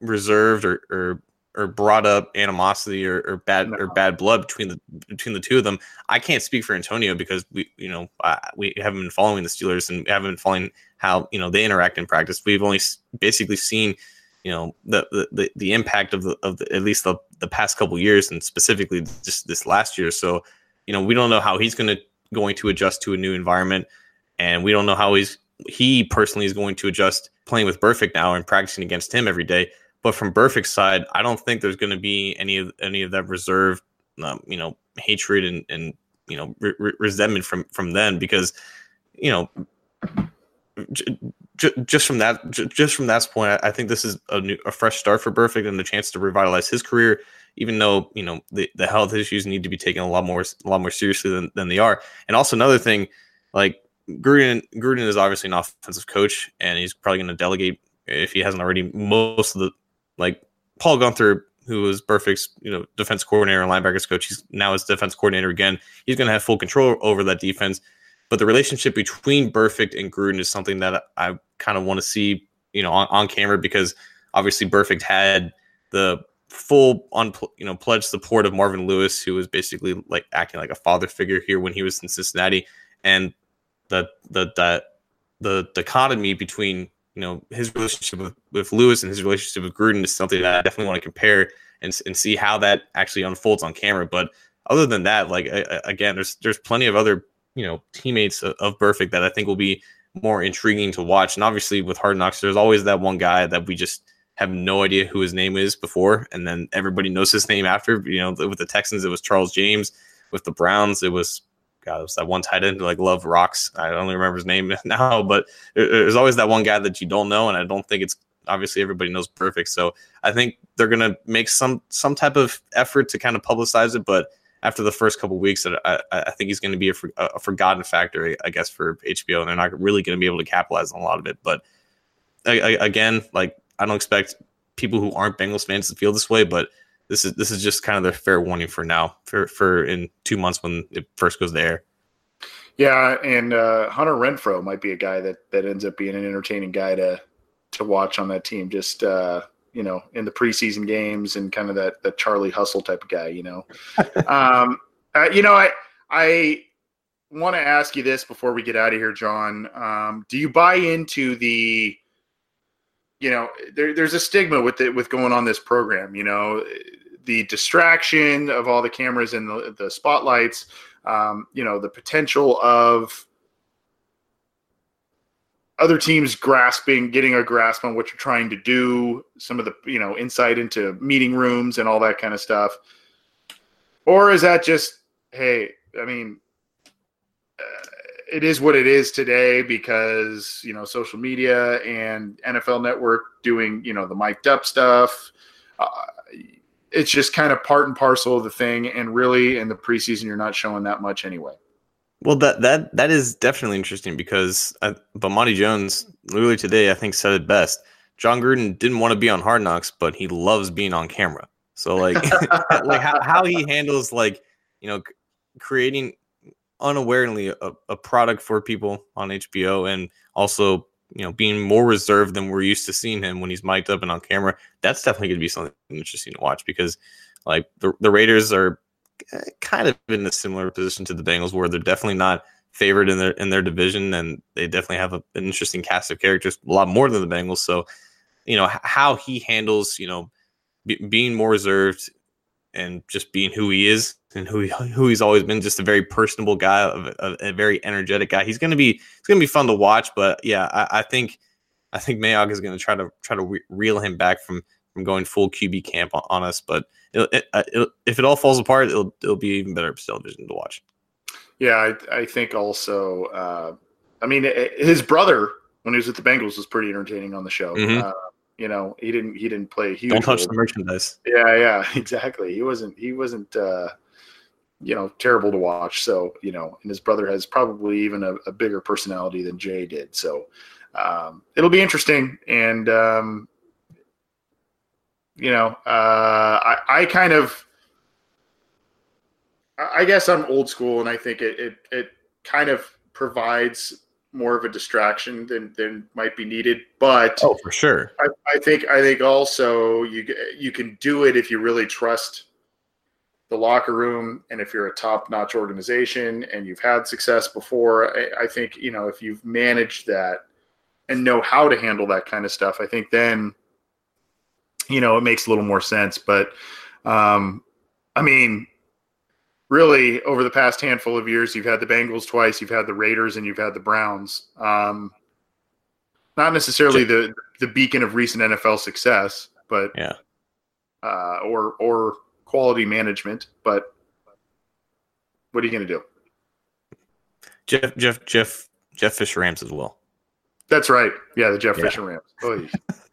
reserved or, or or brought up animosity or, or bad no. or bad blood between the between the two of them. I can't speak for Antonio because we you know we haven't been following the Steelers and haven't been following how you know they interact in practice. We've only basically seen you know the the, the impact of the of the, at least the, the past couple years and specifically just this last year. So you know we don't know how he's going to going to adjust to a new environment, and we don't know how he's he personally is going to adjust playing with Burfict now and practicing against him every day. But from Burfict's side, I don't think there's going to be any of any of that reserve, um, you know, hatred and and you know re- resentment from from them because you know j- j- just from that j- just from that point, I think this is a new a fresh start for Burfict and the chance to revitalize his career. Even though you know the, the health issues need to be taken a lot more a lot more seriously than, than they are, and also another thing, like Gruden Gruden is obviously an offensive coach, and he's probably going to delegate if he hasn't already most of the like Paul Guenther, who was Burfict's you know defense coordinator and linebackers coach. He's now his defense coordinator again. He's going to have full control over that defense. But the relationship between Burfict and Gruden is something that I kind of want to see, you know, on, on camera because obviously Burfict had the full on you know pledged support of Marvin Lewis, who was basically like acting like a father figure here when he was in Cincinnati, and the the the the dichotomy between you know his relationship with, with Lewis and his relationship with Gruden is something that I definitely want to compare and and see how that actually unfolds on camera. But other than that, like again, there's there's plenty of other you know teammates of, of Burfict that I think will be more intriguing to watch. And obviously with Hard Knocks, there's always that one guy that we just have no idea who his name is before, and then everybody knows his name after. You know, with the Texans, it was Charles James. With the Browns, it was God, it was that one tight end like Love Rocks. I don't remember his name now, but there's always that one guy that you don't know, and I don't think it's obviously everybody knows Burfict. So I think they're gonna make some some type of effort to kind of publicize it, but after the first couple weeks, I, I think he's going to be a, a, forgotten factor, I guess, for HBO, and they're not really going to be able to capitalize on a lot of it. But I, I, again, like I don't expect people who aren't Bengals fans to feel this way, but this is this is just kind of their fair warning for now, for for in two months when it first goes there. Yeah, and uh, Hunter Renfrow might be a guy that that ends up being an entertaining guy to to watch on that team. Just uh, you know, in the preseason games and kind of that that Charlie Hustle type of guy. You know, um, uh, you know, I I want to ask you this before we get out of here, John. Um, do you buy into the you know, there, there's a stigma with it with going on this program. You know, the distraction of all the cameras and the, the spotlights, um, you know, the potential of other teams grasping, getting a grasp on what you're trying to do, some of the, you know, insight into meeting rooms and all that kind of stuff. Or is that just, hey, I mean, uh, it is what it is today because, you know, social media and NFL Network doing, you know, the mic'd up stuff. Uh, it's just kind of part and parcel of the thing. And really, in the preseason, you're not showing that much anyway. Well, that that that is definitely interesting because, I, but Monty Jones literally today, I think, said it best. Jon Gruden didn't want to be on Hard Knocks, but he loves being on camera. So, like, like how, how he handles like you know creating unawarely a, a product for people on HBO, and also you know, being more reserved than we're used to seeing him when he's mic'd up and on camera. That's definitely going to be something interesting to watch because, like, the, the Raiders are eh, kind of in a similar position to the Bengals, where they're definitely not favored in their in their division, and they definitely have a, an interesting cast of characters, a lot more than the Bengals. So, you know, how he handles, you know, being more reserved and just being who he is and who he, who he's always been, just a very personable guy, a, a very energetic guy. He's gonna be it's gonna be fun to watch. But yeah, I, I think I think Mayock is gonna try to try to re- reel him back from from going full QB camp on, on us. But it, it, it, if it all falls apart, it'll it'll be even better television to watch. Yeah, I, I think also. Uh, I mean, his brother when he was at the Bengals was pretty entertaining on the show. Mm-hmm. Uh, you know, he didn't he didn't play a huge. Don't touch role. the merchandise. Yeah, yeah, exactly. He wasn't he wasn't uh, you know terrible to watch. So you know, and his brother has probably even a, a bigger personality than Jay did. So um, it'll be interesting, and um, you know, uh, I, I kind of. I guess I'm old school, and I think it, it, it kind of provides more of a distraction than than might be needed. But oh, for sure, I, I, think I think also you you can do it if you really trust the locker room and if you're a top notch organization and you've had success before. I, I think you know if you've managed that and know how to handle that kind of stuff. I think then you know, it makes a little more sense. But um, I mean, really, over the past handful of years, you've had the Bengals twice, you've had the Raiders, and you've had the Browns. Um, not necessarily the the beacon of recent NFL success, but yeah, uh, or or quality management. But what are you going to do? Jeff Jeff Jeff Jeff Fisher Rams as well. That's right. Yeah, the Jeff yeah. Fisher Rams. Oy,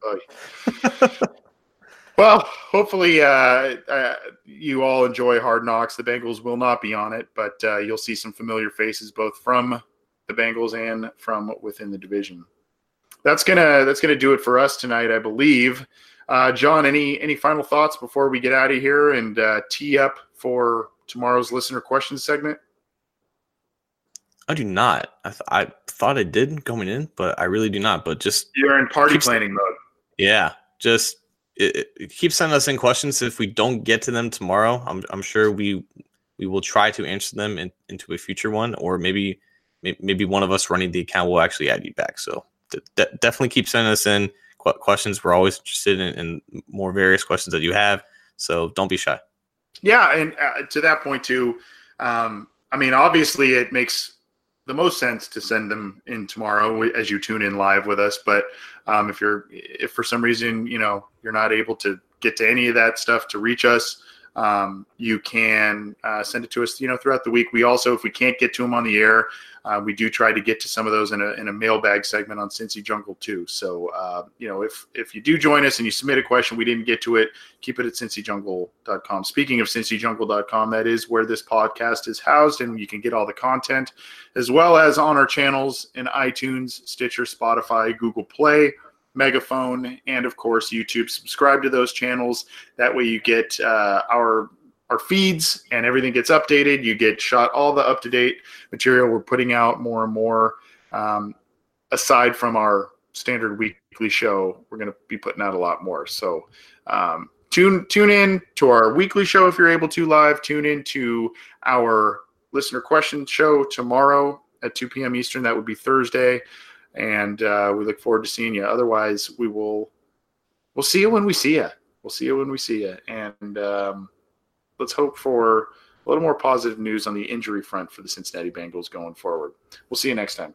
oy. well, hopefully uh, uh, you all enjoy Hard Knocks. The Bengals will not be on it, but uh, you'll see some familiar faces both from the Bengals and from within the division. That's gonna that's gonna do it for us tonight, I believe. Uh, John, any any final thoughts before we get out of here and uh, tee up for tomorrow's listener questions segment? I do not. I, th- I thought I did coming in, but I really do not. But just you're in party planning mode. Yeah, just it, it, keep sending us in questions. If we don't get to them tomorrow, I'm I'm sure we we will try to answer them in, into a future one, or maybe maybe one of us running the account will actually add you back. So de- definitely keep sending us in questions. We're always interested in, in, more various questions that you have. So don't be shy. Yeah, and uh, to that point too, um, I mean, obviously it makes the most sense to send them in tomorrow as you tune in live with us. But um, if you're if for some reason you know you're not able to get to any of that stuff to reach us, um, you can uh, send it to us. You know throughout the week. We also, if we can't get to them on the air, uh, we do try to get to some of those in a, in a mailbag segment on Cincy Jungle too. So uh, you know, if if you do join us and you submit a question, we didn't get to it, keep it at cincyjungle.com. Speaking of cincyjungle.com, that is where this podcast is housed, and you can get all the content as well as on our channels in iTunes, Stitcher, Spotify, Google Play. Megaphone, and of course YouTube. Subscribe to those channels. That way, you get uh, our our feeds and everything gets updated. You get shot all the up to date material we're putting out more and more. Um, aside from our standard weekly show, we're going to be putting out a lot more. So um, tune tune in to our weekly show if you're able to live. Tune in to our listener question show tomorrow at 2 p.m. Eastern. That would be Thursday, and uh, we look forward to seeing you. Otherwise, we will we'll see you when we see you. We'll see you when we see you, and. Um, let's hope for a little more positive news on the injury front for the Cincinnati Bengals going forward. We'll see you next time.